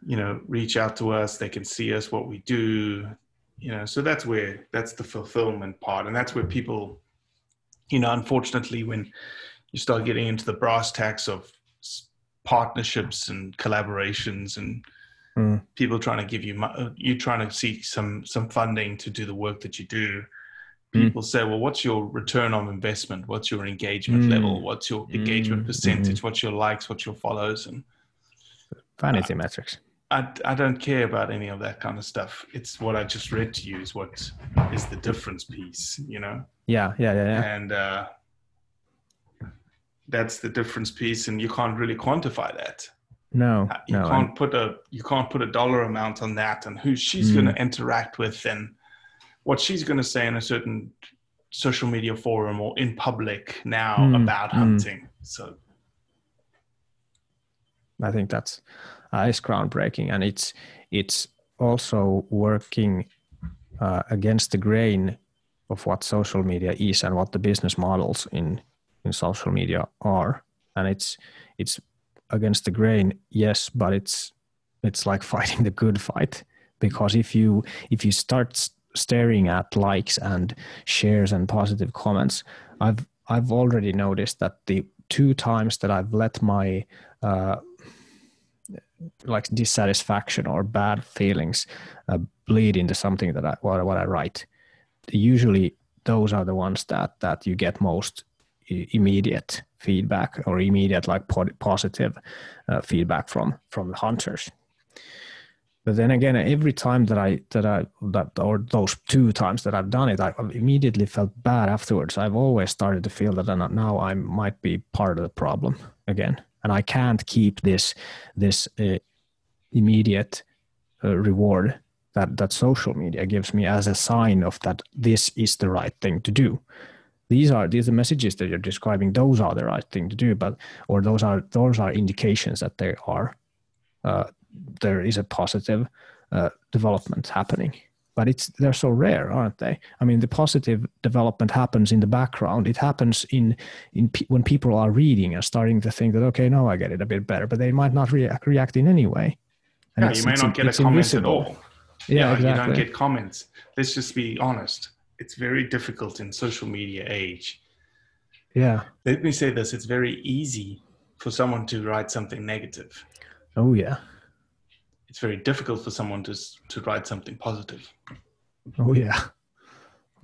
you know, reach out to us. They can see us, what we do, you know. So that's where that's the fulfillment part, and that's where people you know, unfortunately, when you start getting into the brass tacks of partnerships and collaborations and mm. people trying to give you uh, you trying to seek some some funding to do the work that you do hmm. people mm. say well what's your return on investment what's your engagement mm. level what's your engagement hmm. percentage hmm. what's your likes what's your follows and vanity uh, metrics I, I don't care about any of that kind of stuff. It's what I just read to you is what is the difference piece, you know? Yeah, yeah, yeah, yeah. And uh, that's the difference piece, and you can't really quantify that. No, uh, you no, can't I'm... put a you can't put a dollar amount on that, and who she's mm. going to interact with, and what she's going to say in a certain social media forum or in public now mm. about mm. hunting. So, I think that's is groundbreaking, and it's it's also working uh, against the grain of what social media is and what the business models in in social media are. And it's it's against the grain yes but it's it's like fighting the good fight. Because if you if you start staring at likes and shares and positive comments i've i've already noticed that the two times that i've let my uh, like dissatisfaction or bad feelings uh, bleed into something that I what, what I write. Usually, those are the ones that that you get most immediate feedback or immediate like positive uh, feedback from from the hunters. But then again every time that i that i that or those two times that i've done it i immediately felt bad afterwards. I've always started to feel that now i might be part of the problem again and i can't keep this this uh, immediate uh, reward that that social media gives me as a sign of that this is the right thing to do. These are these are messages that you're describing. Those are the right thing to do but or those are those are indications that there are uh, there is a positive uh, development happening but it's they're so rare aren't they i mean the positive development happens in the background it happens in in when people are reading and starting to think that okay now i get it a bit better but they might not react, react in any way and yeah, you may not get a comment invisible. at all yeah, yeah exactly. you don't get comments let's just be honest it's very difficult in social media age. Yeah. Let me say this: it's very easy for someone to write something negative. Oh yeah. It's very difficult for someone to to write something positive. Oh yeah.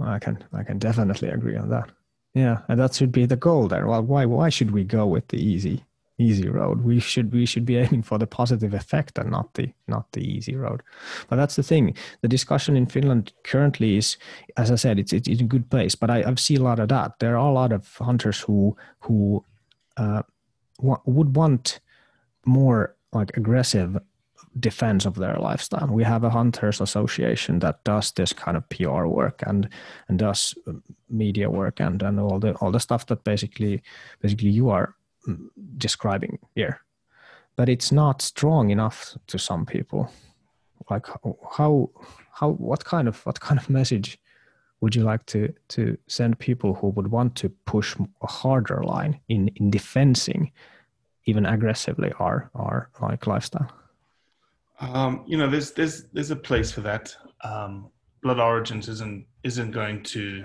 I can I can definitely agree on that. Yeah, and that should be the goal there. Well, why why should we go with the easy easy road. We should we should be aiming for the positive effect and not the not the easy road. But that's the thing. The discussion in Finland currently is, as I said, it's it's in a good place. But I, I've seen a lot of that. There are a lot of hunters who who uh, w- would want more like aggressive defense of their lifestyle. We have a hunters association that does this kind of PR work and and does um, media work and and all the all the stuff that basically basically you are mm, describing here. But it's not strong enough to some people. Like how how what kind of what kind of message would you like to to send people who would want to push a harder line in in defending even aggressively our our like lifestyle um, you know there's there's there's a place for that um, blood origins isn't isn't going to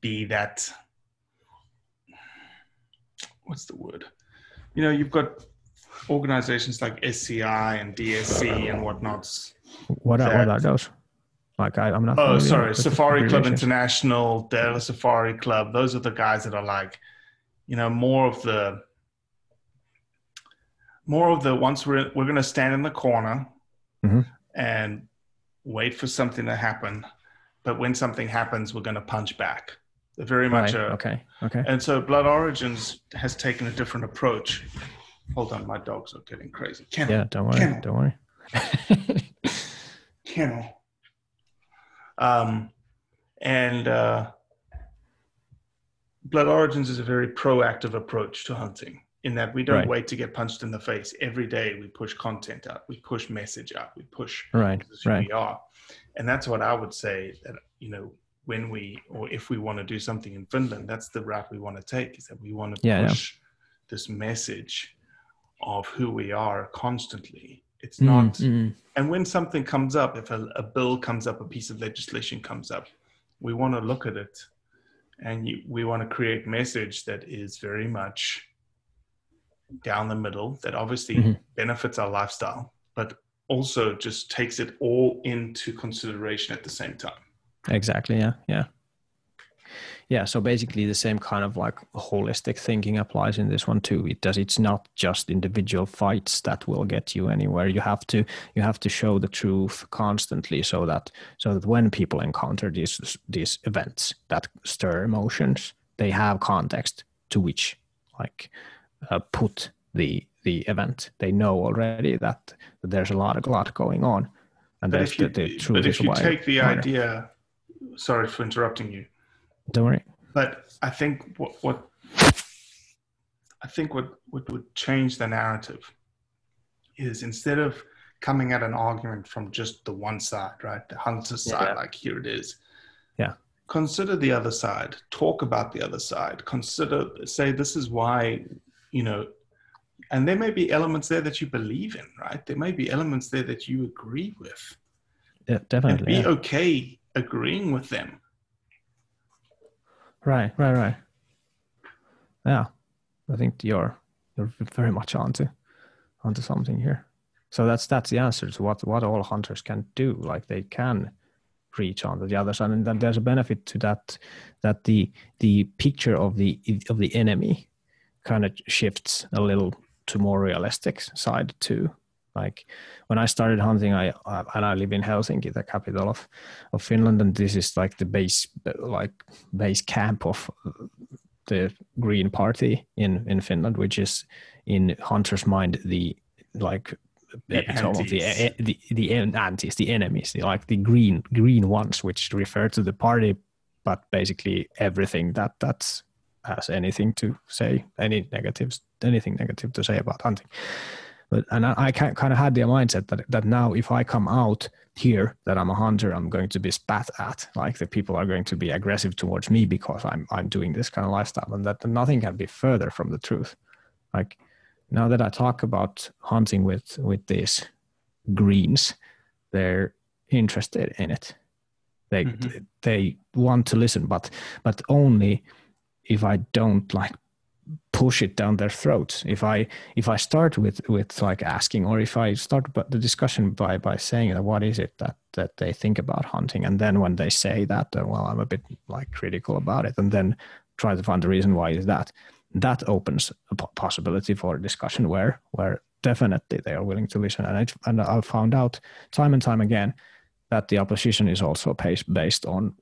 be that what's the word? You know, you've got organizations like SCI and DSC and whatnots. What are, what are those? Like I, am not. Oh, sorry, Safari Club International, Dallas Safari Club. Those are the guys that are like, you know, more of the, more of the. Once we're we're going to stand in the corner mm-hmm. and wait for something to happen, but when something happens, we're going to punch back. They're very much right. a, okay. Okay. And so Blood Origins has taken a different approach. Hold on, my dogs are getting crazy. Kennel. Yeah, don't worry. Kennel. Don't worry. Kennel. Um, and uh, Blood Origins is a very proactive approach to hunting in that we don't right. wait to get punched in the face. Every day we push content out, we push message out, we push right, right. we are. And that's what I would say that, you know, when we or if we want to do something in Finland, that's the route we want to take. Is that we want to yeah, push yeah. this message of who we are constantly. It's mm, not, mm. and when something comes up, if a, a bill comes up, a piece of legislation comes up, we want to look at it and you, we want to create message that is very much down the middle that obviously Mhm. benefits our lifestyle but also just takes it all into consideration at the same time Exactly. Yeah. Yeah. Yeah. So basically, the same kind of like holistic thinking applies in this one too. It does. It's not just individual fights that will get you anywhere. You have to you have to show the truth constantly, so that so that when people encounter these these events that stir emotions, they have context to which like uh, put the the event. They know already that, that there's a lot a lot going on, and but there's if you, the, the truth but if you take the idea sorry for interrupting you Don't worry. but I think what what I think what what would change the narrative is instead of coming at an argument from just the one side, right, the hunter side, like here it is. Yeah. Consider the other side. Talk about the other side. Consider say this is why you know. And there may be elements there that you believe in, right? There may be elements there that you agree with, Yeah, and definitely. be yeah. okay agreeing with them. Right, right, right. Yeah, I think you're you're very much onto onto something here. So that's that's the answer to what what all hunters can do. Like they can reach onto the other side, and then there's a benefit to that that the the picture of the of the enemy kind of shifts a little to more realistic side too. Like when I started hunting, I uh, and I live in Helsinki, the capital of of Finland, and this is like the base like base camp of the Green Party in in Finland, which is in hunters' mind the like The epitome of the the the antis, the enemies, the, like the green green ones, which refer to the party, but basically everything that that has anything to say, any negatives, anything negative to say about hunting. But and I, I kind of had the mindset that that now if I come out here that I'm a hunter, I'm going to be spat at. Like the people are going to be aggressive towards me because I'm I'm doing this kind of lifestyle, and that nothing can be further from the truth. Like now that I talk about hunting with with these greens, they're interested in it. They Mhm. they want to listen, but but only if I don't like push it down their throats. If I if I start with with like asking, or if I start the discussion by by saying that what is it that that they think about hunting, and then when they say that, well, I'm a bit like critical about it, and then try to find the reason why is that. That opens a possibility for a discussion where where definitely they are willing to listen, and and I found out time and time again that the opposition is also based on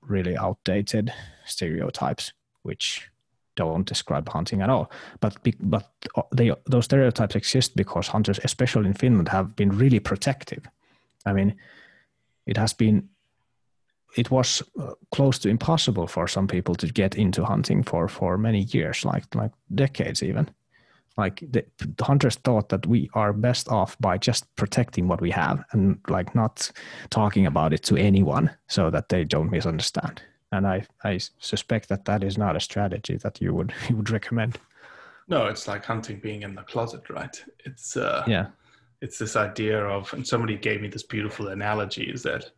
really outdated stereotypes, which don't describe hunting at all. But but they those stereotypes exist because hunters, especially in Finland, have been really protective. I mean, it has been it was uh, close to impossible for some people to get into hunting for for many years, like like decades even. Like the, the hunters thought that we are best off by just protecting what we have and like not talking about it to anyone so that they don't misunderstand and I, I suspect that that is not a strategy that you would you would recommend. No, it's like hunting being in the closet, right? It's uh, Yeah, it's this idea of, and somebody gave me this beautiful analogy is that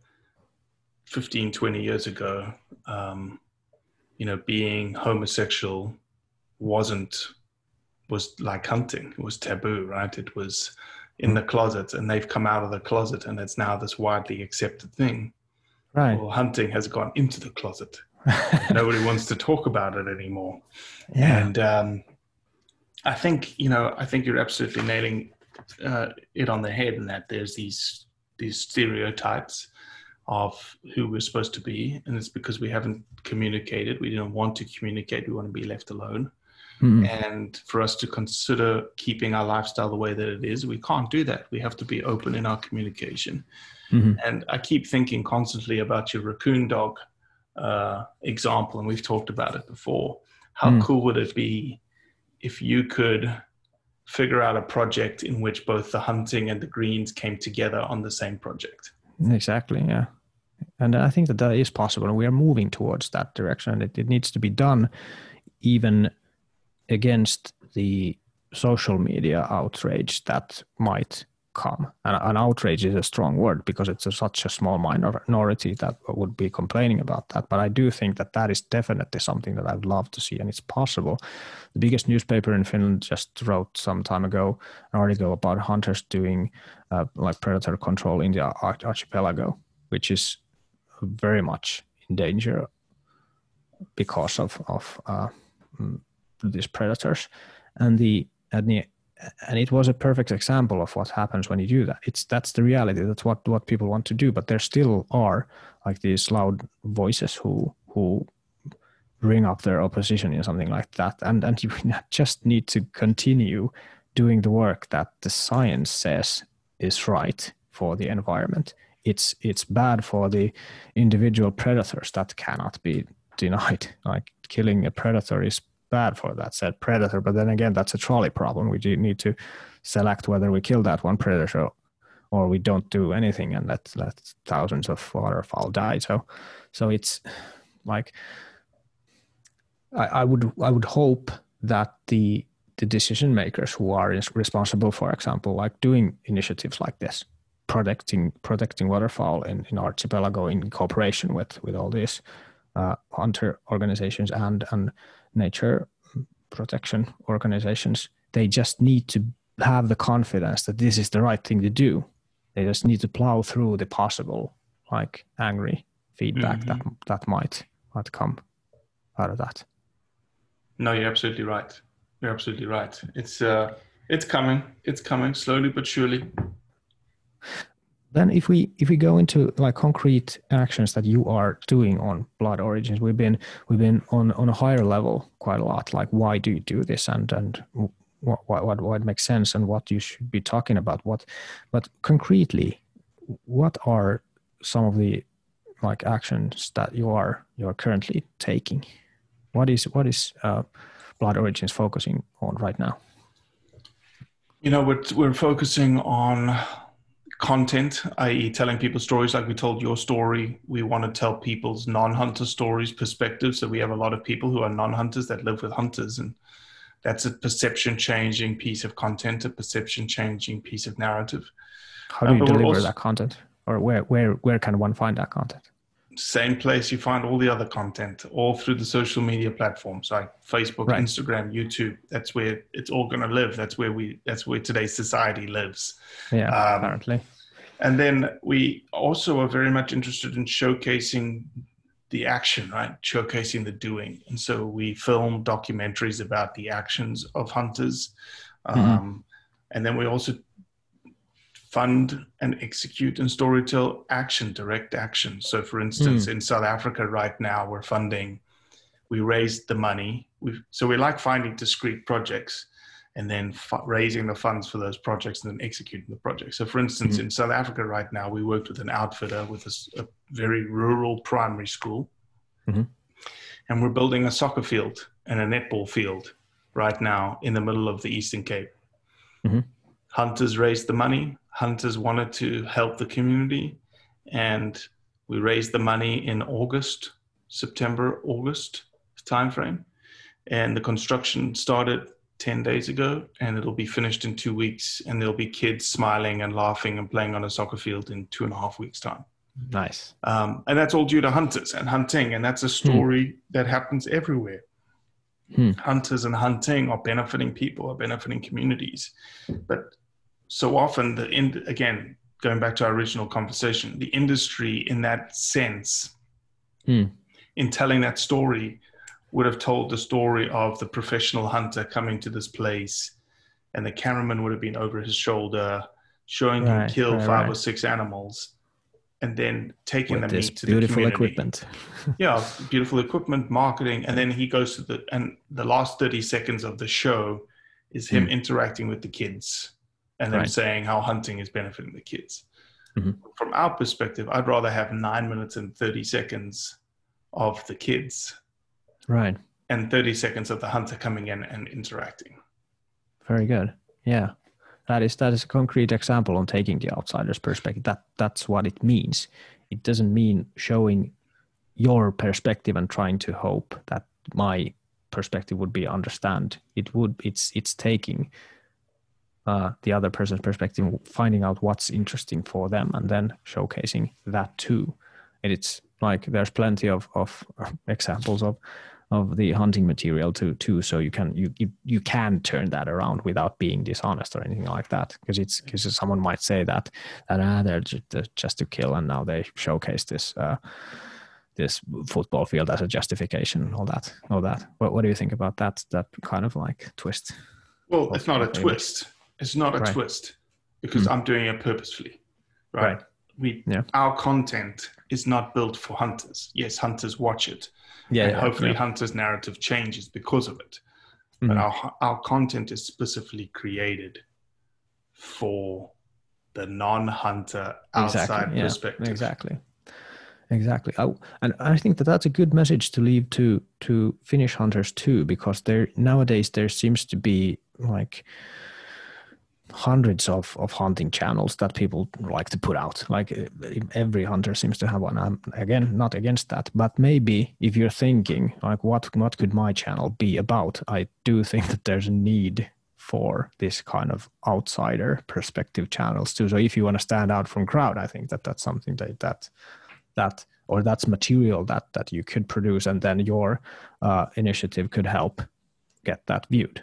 15, 20 years ago, um, you know, being homosexual wasn't, was like hunting. It was taboo, right? It was in the closet and they've come out of the closet and it's now this widely accepted thing. Right. Well, hunting has gone into the closet. Nobody wants to talk about it anymore. yeah, And um, I think you know, I think you're absolutely nailing uh, it on the head in that there's these these stereotypes of who we're supposed to be, and it's because we haven't communicated. We don't want to communicate. We want to be left alone. Mhm. And for us to consider keeping our lifestyle the way that it is, we can't do that. We have to be open in our communication. Mhm. And I keep thinking constantly about your raccoon dog uh, example, and we've talked about it before. How Mm. cool would it be if you could figure out a project in which both the hunting and the greens came together on the same project? exactly. Yeah, and I think that that is possible, and we are moving towards that direction. It, it needs to be done, even against the social media outrage that might come. And an outrage is a strong word because it's a, such a small minority that would be complaining about that. But I do think that that is definitely something that I'd love to see, and it's possible. The biggest newspaper in Finland just wrote some time ago an article about hunters doing uh, like predator control in the archipelago, which is very much in danger because of of uh, mm, these predators, and the and the and it was a perfect example of what happens when you do that. It's that's the reality. That's what what people want to do. But there still are like these loud voices who who bring up their opposition in something like that. And and you just need to continue doing the work that the science says is right for the environment. It's it's bad for the individual predators that cannot be denied. Like killing a predator is bad for that said predator. But then again, that's a trolley problem. We need to select whether we kill that one predator or we don't do anything and let let thousands of waterfowl die. So so it's like I, I would I would hope that the the decision makers who are responsible, for example, like doing initiatives like this, protecting protecting waterfowl in, in archipelago in cooperation with with all these uh, hunter organizations and and nature protection organizations, they just need to have the confidence that this is the right thing to do. They just need to plow through the possible, like angry feedback mm-hmm. that that might might come out of that. No, you're absolutely right. You're absolutely right. It's uh, it's coming. It's coming slowly but surely. Then if we if we go into like concrete actions that you are doing on blood origins, we've been we've been on on a higher level quite a lot. Like why do you do this and and what what what makes sense and what you should be talking about. What but concretely, what are some of the like actions that you are you are currently taking? What is what is uh, blood origins focusing on right now? You know, we're we're focusing on content, i.e., telling people stories like we told your story. We want to tell people's non hunter stories, perspectives. So we have a lot of people who are non hunters that live with hunters. And that's a perception changing piece of content, a perception changing piece of narrative. How do you uh, deliver also, that content? Or where, where, where can one find that content? Same place you find all the other content, all through the social media platforms like Facebook, right. Instagram, YouTube. That's where it's all going to live. That's where we. That's where today's society lives. Yeah, um, apparently. And then we also are very much interested in showcasing the action, right? Showcasing the doing. And so we film documentaries about the actions of hunters. Mm-hmm. Um, and then we also fund and execute and storytell action, direct action. So, for instance, mm. in South Africa right now, we're funding, we raised the money. We've, so we like finding discrete projects and then f- raising the funds for those projects and then executing the project. So, for instance, mm-hmm. in South Africa right now, we worked with an outfitter with a, a very rural primary school, mm-hmm. and we're building a soccer field and a netball field right now in the middle of the Eastern Cape. Mm-hmm. Hunters raised the money. Hunters wanted to help the community, and we raised the money in August, September, August timeframe, and the construction started 10 days ago and it'll be finished in two weeks and there'll be kids smiling and laughing and playing on a soccer field in two and a half weeks time nice um, and that's all due to hunters and hunting and that's a story hmm. that happens everywhere hmm. hunters and hunting are benefiting people are benefiting communities but so often the in, again going back to our original conversation the industry in that sense hmm. in telling that story would have told the story of the professional hunter coming to this place and the cameraman would have been over his shoulder showing right, him kill right, five right. or six animals and then taking With the meat to beautiful the equipment yeah beautiful equipment marketing and then he goes to the and the last 30 seconds of the show is him mm. interacting with the kids and then saying how hunting is benefiting the kids mm-hmm. from our perspective i'd rather have nine minutes and 30 seconds of the kids Right. And 30 seconds of the hunter coming in and interacting. Very good. Yeah. That is that is a concrete example on taking the outsider's perspective. That that's what it means. It doesn't mean showing your perspective and trying to hope that my perspective would be understand. It would it's it's taking uh, the other person's perspective, finding out what's interesting for them, and then showcasing that too. And it's like there's plenty of of examples of of the hunting material too too so you can you you, you can turn that around without being dishonest or anything like that because it's because someone might say that that ah, they're just, just to kill and now they showcase this uh, this football field as a justification and all that all that what, what do you think about that that kind of like twist well it's not a twist it's not a right. twist because mm. i'm doing it purposefully right, right. we yeah. our content is not built for hunters yes hunters watch it yeah, and hopefully yeah. hunter's narrative changes because of it mm. but our our content is specifically created for the non-hunter outside exactly, perspective exactly exactly I, and i think that that's a good message to leave to to finnish hunters too because there nowadays there seems to be like hundreds of, of hunting channels that people like to put out. Like every hunter seems to have one. I'm again not against that but maybe if you're thinking like what what could my channel be about? I do think that there's a need for this kind of outsider perspective channels too. So if you want to stand out from crowd i think that that's something that that that or that's material that that you could produce and then your uh, initiative could help get that viewed.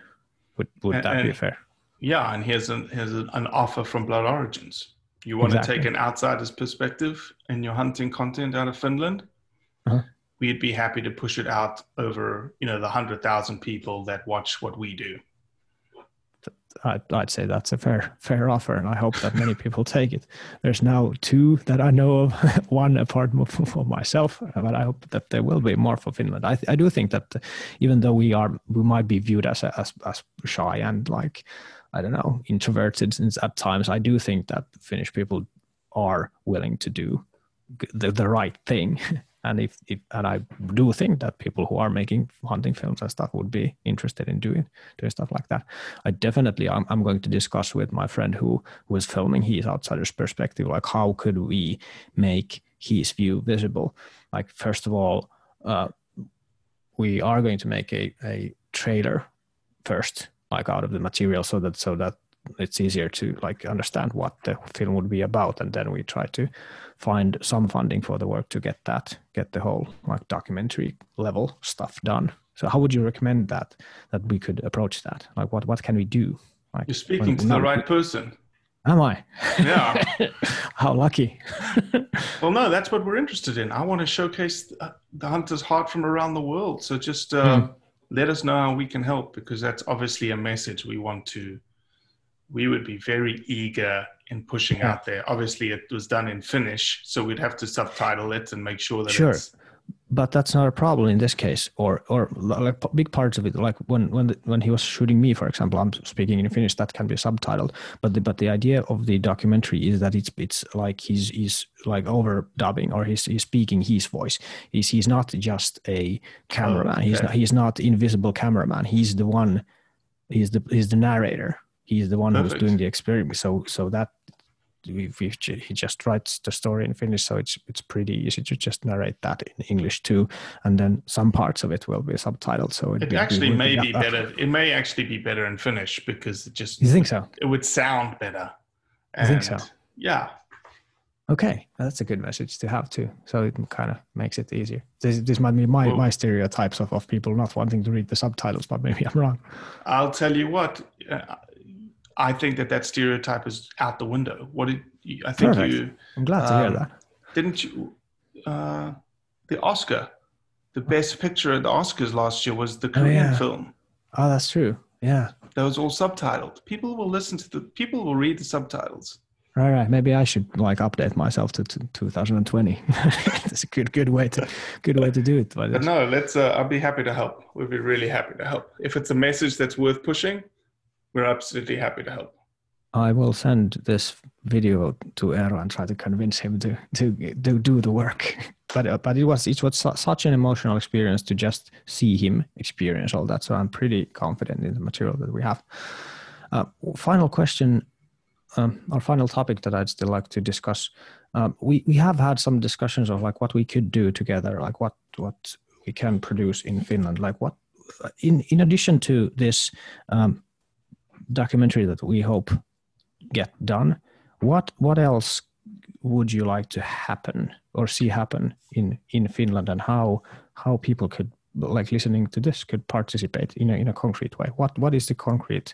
Would would and, that be fair yeah and here's an here's an offer from blood origins you want exactly. to take an outsider's perspective in your hunting content out of finland uh-huh. we'd be happy to push it out over you know the 100000 people that watch what we do I'd, I'd say that's a fair fair offer, and I hope that many people take it. There's now two that I know of, one apart from myself, but I hope that there will be more for Finland. I, I do think that even though we are we might be viewed as as as shy and like I don't know introverted at times, I do think that Finnish people are willing to do the, the right thing and if, if and I do think that people who are making hunting films and stuff would be interested in doing doing stuff like that. I definitely I'm, I'm going to discuss with my friend who was filming his outsider's perspective, like how could we make his view visible? Like first of all, uh, we are going to make a a trailer first, like out of the material, so that so that it's easier to like understand what the film would be about. And then we try to find some funding for the work to get that get the whole like documentary level stuff done. So how would you recommend that that we could approach that? Like what what can we do? Like you're speaking when, to the right person. Am i? Yeah. How lucky. Well no that's what we're interested in. I want to showcase the hunter's heart from around the world. So just uh, mm. Let us know how we can help because that's obviously a message we want to we would be very eager in pushing yeah. out there. Obviously, it was done in Finnish, so we'd have to subtitle it and make sure that sure. But that's not a problem in this case, or or like big parts of it. Like when when the, when he was shooting me, for example, I'm speaking in Finnish. That can be subtitled. But the, but the idea of the documentary is that it's it's like he's he's like overdubbing or he's he's speaking his voice. He's he's not just a cameraman. Oh, okay. He's not he's not invisible cameraman. He's the one. He's the he's the narrator he's the one Perfect. who's doing the experiment. So so that we, we, he just writes the story in Finnish, so it's it's pretty easy to just narrate that in English too, and then some parts of it will be subtitled. So it actually may be better. It may actually be better in Finnish because it just you think so? It would sound better. I think so. Yeah. Okay, that's a good message to have too. So it kind of makes it easier. This, this might be my, well, my stereotypes of, of people not wanting to read the subtitles, but maybe I'm wrong. I'll tell you what. Uh, I think that that stereotype is out the window. What did you, I think Perfect. you? I'm glad to um, hear that. Didn't you? Uh, the Oscar, the best picture at the Oscars last year was the Korean oh, yeah. film. Oh, that's true. Yeah, that was all subtitled. People will listen to the. People will read the subtitles. Right, right. Maybe I should like update myself to, to 2020. That's a good, good way to, good way to do it. But, no, let's. Uh, I'll be happy to help. We'll be really happy to help. If it's a message that's worth pushing, we're absolutely happy to help. I will send this video to Eero and try to convince him to to, to do the work. But uh, but it was it was su- such an emotional experience to just see him experience all that. So I'm pretty confident in the material that we have. Uh, final question, um, our final topic that I'd still like to discuss. Um, we we have had some discussions of like what we could do together, like what what we can produce in Finland, like what in in addition to this um, documentary that we hope get done. What what else would you like to happen or see happen in in Finland, and how how people could like listening to this could participate in a in a concrete way? What what is the concrete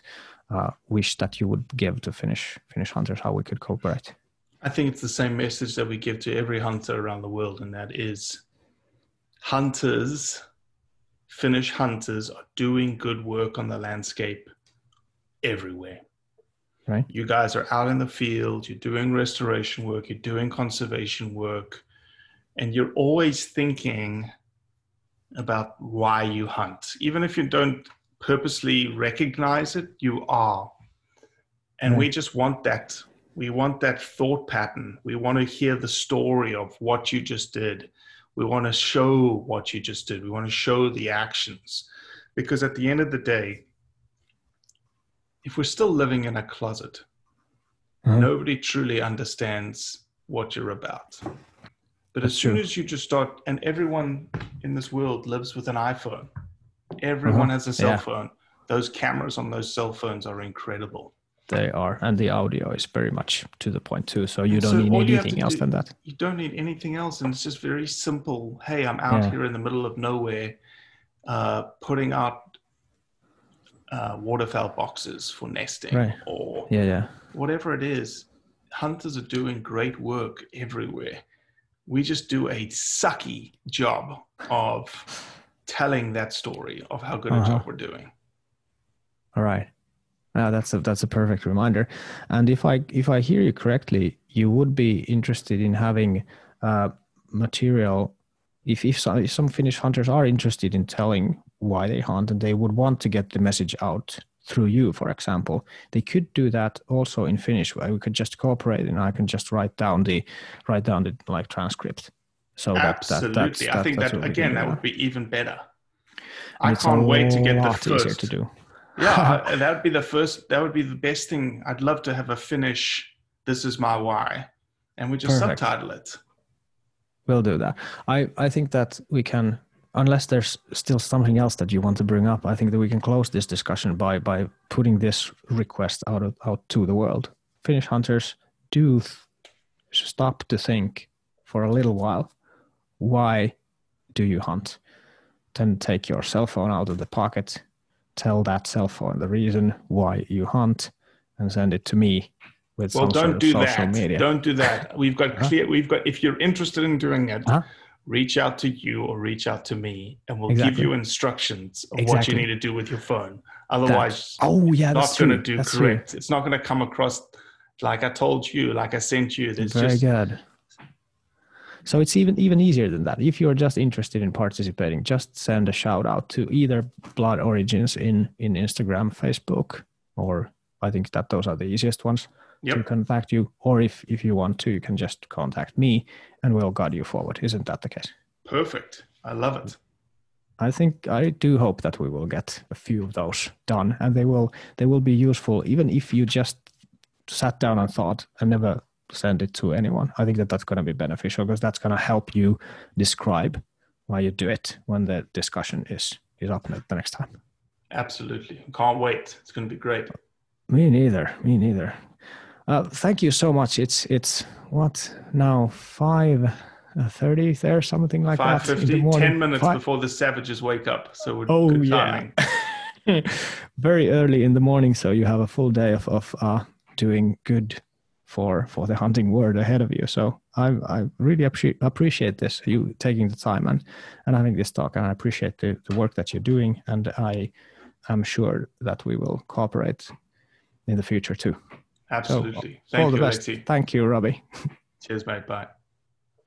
uh, wish that you would give to Finnish Finnish hunters? How we could cooperate? I think it's the same message that we give to every hunter around the world, and that is hunters, Finnish hunters, are doing good work on the landscape everywhere. Right. You guys are out in the field, you're doing restoration work, you're doing conservation work, and you're always thinking about why you hunt. Even if you don't purposely recognize it, you are. And we just want that. We want that thought pattern. We want to hear the story of what you just did. We want to show what you just did. We want to show the actions. Because at the end of the day, if we're still living in a closet, Mhm. nobody truly understands what you're about. But as soon true. as you just start, and everyone in this world lives with an iPhone, everyone Uh-huh. has a cell Yeah. phone. Those cameras on those cell phones are incredible. They are, and the audio is very much to the point too. So you don't so need you anything else do- than that. You don't need anything else, and it's just very simple. Hey, I'm out Yeah. here in the middle of nowhere, uh, putting out uh, waterfowl boxes for nesting, Right. or Yeah, yeah. whatever it is, hunters are doing great work everywhere. We just do a sucky job of telling that story of how good a Uh-huh. job we're doing. All right. Uh, that's a that's a perfect reminder. And if I if I hear you correctly, you would be interested in having uh, material. If if some, if some Finnish hunters are interested in telling why they hunt and they would want to get the message out through you, for example, they could do that also in Finnish. Where we could just cooperate, and I can just write down the write down the like transcript. So that, that Absolutely. that's, I think that, what we can again, that would be even better. And I can't wait to get the first. to do. yeah, that would be the first. That would be the best thing. I'd love to have a Finnish. This is my why, and we just Perfect. subtitle it. We'll do that. I, I think that we can, unless there's still something else that you want to bring up, I think that we can close this discussion by by putting this request out of, out to the world. Finnish hunters, do th- stop to think for a little while. Why do you hunt? Then take your cell phone out of the pocket, tell that cell phone the reason why you hunt, and send it to me with Well, don't do social that. media. Don't do that. We've got clear. We've got. If you're interested in doing it, Huh? Reach out to you or reach out to me, and we'll give you instructions of what you need to do with your phone. Otherwise, oh yeah, not going to do That's true. correct. It's not going to come across like I told you, like I sent you. There's Very just good. So it's even even easier than that. If you're just interested in participating, just send a shout out to either Blood Origins in in Instagram, Facebook, or I think that those are the easiest ones to contact you. Or if if you want to, you can just contact me, and we'll guide you forward. Isn't that the case? perfect. I love it. I think I do hope that we will get a few of those done, and they will they will be useful even if you just sat down and thought and never send it to anyone. I think that that's going to be beneficial because that's going to help you describe why you do it when the discussion is is up the next time. Absolutely. Can't wait. It's going to be great. Me neither. Me neither. Uh, thank you so much. It's it's what now five thirty there something like Five that in fifty. Ten minutes Fi- before the savages wake up. So we're Oh, good yeah. very early in the morning so you have a full day of, of uh, doing good for for the hunting world ahead of you so i i really appreciate appreciate this you taking the time and and having this talk and i appreciate the, the work that you're doing and i am sure that we will cooperate in the future too so Absolutely. all Thank the you, best Leti. thank you robbie Cheers, mate. Bye.